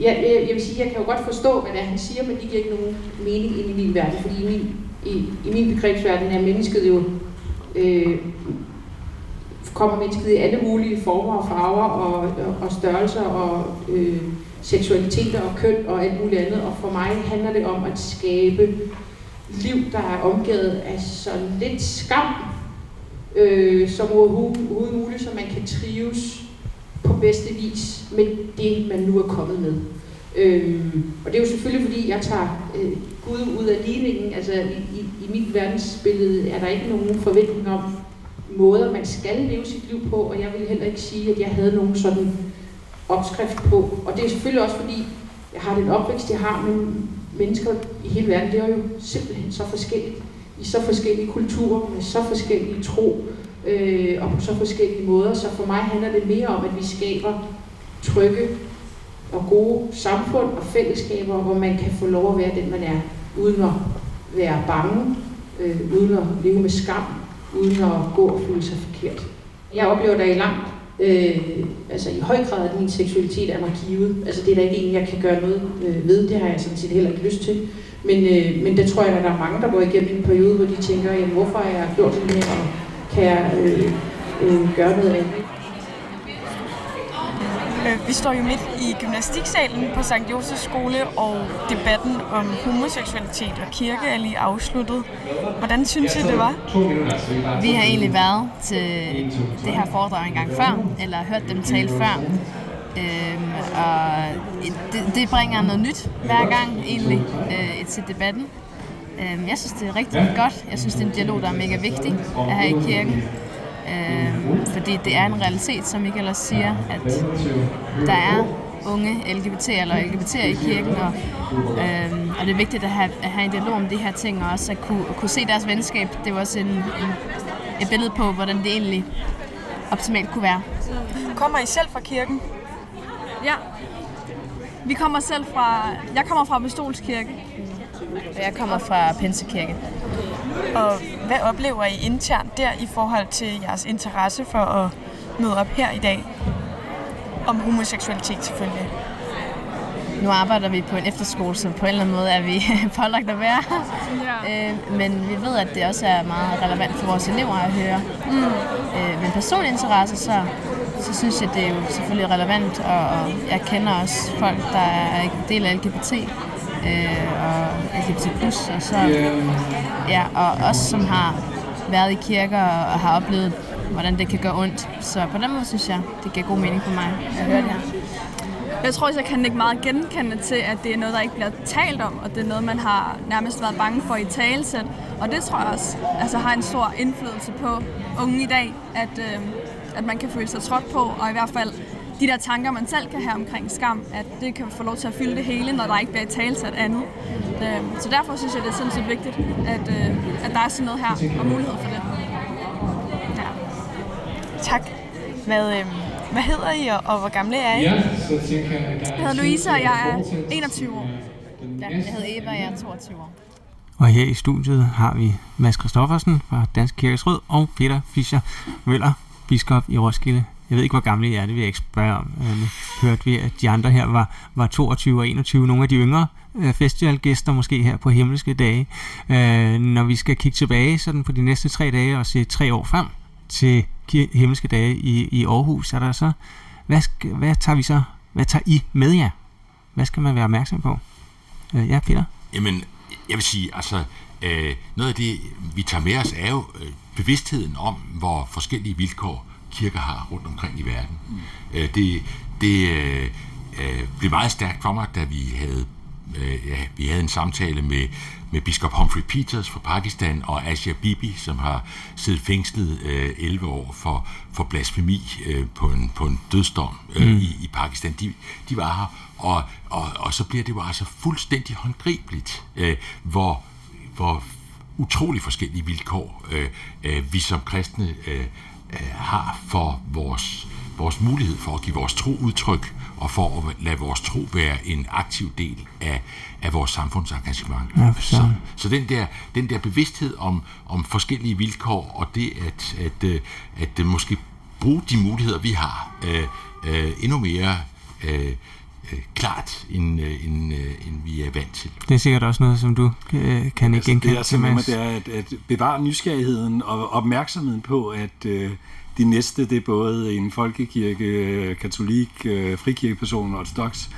Ja, jeg, jeg vil sige, jeg kan jo godt forstå, hvad det er, han siger, men det giver ikke nogen mening ind i min verden, fordi i min, i, i min begrebsverden er mennesket jo, øh, kommer mennesket i alle mulige former og farver og, og, og størrelser og øh, seksualiteter og køn og alt muligt andet, og for mig handler det om at skabe liv, der er omgivet af så lidt skam, øh, som overhovedet muligt, så man kan trives på bedste vis med det, man nu er kommet med. Øhm, og det er jo selvfølgelig, fordi jeg tager øh, Gud ud af ligningen. Altså i, i, i mit verdensbillede er der ikke nogen forventning om måder, man skal leve sit liv på, og jeg vil heller ikke sige, at jeg havde nogen sådan opskrift på. Og det er selvfølgelig også fordi, jeg har den opvækst, jeg har, men mennesker i hele verden, det er jo simpelthen så forskelligt. I så forskellige kulturer, med så forskellige tro, øh, og på så forskellige måder. Så for mig handler det mere om, at vi skaber trygge og gode samfund og fællesskaber, hvor man kan få lov at være den, man er, uden at være bange, øh, uden at leve med skam, uden at gå og føle sig forkert. Jeg oplever, da i langt, øh, altså i høj grad, at min seksualitet er mig givet. Altså det er der ikke en, jeg kan gøre noget øh, ved, det har jeg sådan set heller ikke lyst til. Men, øh, men det tror jeg, at der er mange, der går igennem en periode, hvor de tænker, jamen hvorfor har jeg gjort det her, og kan jeg øh, øh, gøre noget andet. Øh, vi står jo midt i gymnastiksalen på St. Josefs skole, og debatten om homoseksualitet og kirke er lige afsluttet. Hvordan synes I, det var? Vi har egentlig været til det her foredrag en gang før, eller hørt dem tale før. Øhm, og det, det bringer noget nyt hver gang egentlig øh, til debatten. Øhm, jeg synes, det er rigtig godt. Jeg synes, det er en dialog, der er mega vigtig at have i kirken. Øhm, fordi det er en realitet, som Michael også siger, at der er unge LGBT eller LGBT'er i kirken, og, øhm, og det er vigtigt at have, at have en dialog om de her ting, og også at kunne, at kunne se deres venskab. Det var også en, en, et billede på, hvordan det egentlig optimalt kunne være. Kommer I selv fra kirken? Ja. Vi kommer selv fra... Jeg kommer fra Bestolskirke. Og jeg kommer fra Pinsekirke. Og hvad oplever I internt der i forhold til jeres interesse for at møde op her i dag? Om homoseksualitet selvfølgelig. Nu arbejder vi på en efterskole, så på en eller anden måde er vi pålagt at være Ja. øh, Men vi ved, at det også er meget relevant for vores elever at høre. Mm. Øh, men personlig interesse, så, så synes jeg, det er jo selvfølgelig relevant, og, og jeg kender også folk, der er en del af LGBT, øh, og LGBT+, og så, ja, og også som har været i kirker og, og har oplevet, hvordan det kan gøre ondt. Så på den måde synes jeg, det giver god mening for mig at høre det her. Jeg tror også, jeg kan ikke meget genkende til, at det er noget, der ikke bliver talt om, og det er noget, man har nærmest været bange for i talesæt. Og det tror jeg også altså, har en stor indflydelse på unge i dag, at, øh, at man kan føle sig trådt på, og i hvert fald de der tanker, man selv kan have omkring skam, at det kan få lov til at fylde det hele, når der ikke bliver i talesæt andet. Øh, så derfor synes jeg, det er sindssygt vigtigt, at, øh, at der er sådan noget her, og mulighed for det. Tak. Hvad, øh, hvad hedder I, og, og hvor gamle er I? Jeg hedder Louise, og jeg er 21 år. Ja, jeg hedder Eva, og jeg er 22 år. Og her i studiet har vi Mads Christoffersen fra Dansk Kirkes Råd og Peter Fischer Møller, biskop i Roskilde. Jeg ved ikke, hvor gamle I er, det vil jeg ikke spørge om. Øh, Nu hørte vi, at de andre her var, var 22 og 21, nogle af de yngre øh, festivalgæster måske her på himmelske dage. Øh, når vi skal kigge tilbage sådan på de næste tre dage og se tre år frem til himmelske dage i, i Aarhus, er der så, hvad, skal, hvad tager vi så, hvad tager I med jer? Hvad skal man være opmærksom på? Øh, ja, Peter? Jamen, jeg vil sige, altså, øh, noget af det, vi tager med os, er jo øh, bevidstheden om, hvor forskellige vilkår kirker har rundt omkring i verden. Mm. Øh, det det øh, øh, blev meget stærkt for mig, da vi havde øh, ja, vi havde en samtale med, med biskop Humphrey Peters fra Pakistan og Asia Bibi, som har siddet fængslet øh, 11 år for, for blasfemi øh, på, en, på en dødsdom øh, Mm. i, i Pakistan. De, de var her, og, og, og så bliver det jo altså fuldstændig håndgribeligt, øh, hvor, hvor utrolig forskellige vilkår øh, øh, vi som kristne øh, øh, har for vores, vores mulighed for at give vores tro udtryk, og for at lade vores tro være en aktiv del af, af vores samfundsengagement. Ja, så, så den der, den der bevidsthed om, om forskellige vilkår, og det at, at, øh, at, at måske bruge de muligheder, vi har, øh, øh, endnu mere øh, øh, klart, end, øh, end, øh, end vi er vant til. Det er sikkert også noget, som du øh, kan ikke Altså, det genkende er til, simpelthen, det er at, at bevare nysgerrigheden og opmærksomheden på, at øh, de næste, det er både en folkekirke, øh, katolik, øh, frikirkeperson og ortodox.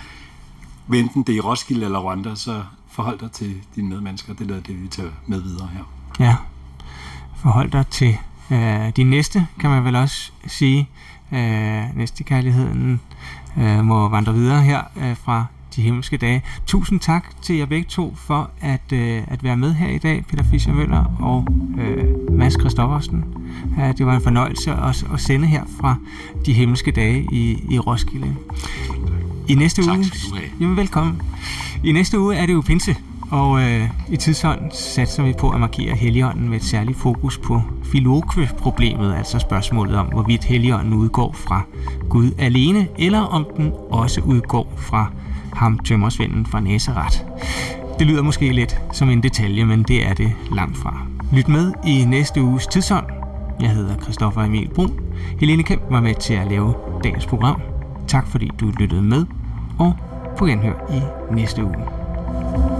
Men enten det er i Roskilde eller Rwanda, så forhold dig til dine medmennesker. Det er det, vi tager med videre her. Ja. Forhold dig til øh, de næste, kan man vel også sige. Øh, næstekærligheden øh, må vandre videre her øh, fra de himmelske dage. Tusind tak til jer begge to for at, øh, at være med her i dag, Peter Fischer Møller og øh, Mads Christoffersen. Ja, det var en fornøjelse at, at sende her fra de himmelske dage i, i Roskilde. I næste Tak uge... Jamen, velkommen. I næste uge er det jo pinse, og øh, i tidsånden satser vi på at markere Helligånden med et særligt fokus på filokve-problemet, altså spørgsmålet om, hvorvidt Helligånden udgår fra Gud alene, eller om den også udgår fra ham tømmersvenden fra Nazareth. Det lyder måske lidt som en detalje, men det er det langt fra. Lyt med i næste uges tidsånd. Jeg hedder Christoffer Emil Brun. Helene Kemp var med til at lave dagens program. Tak fordi du lyttede med, og på genhør i næste uge. thank you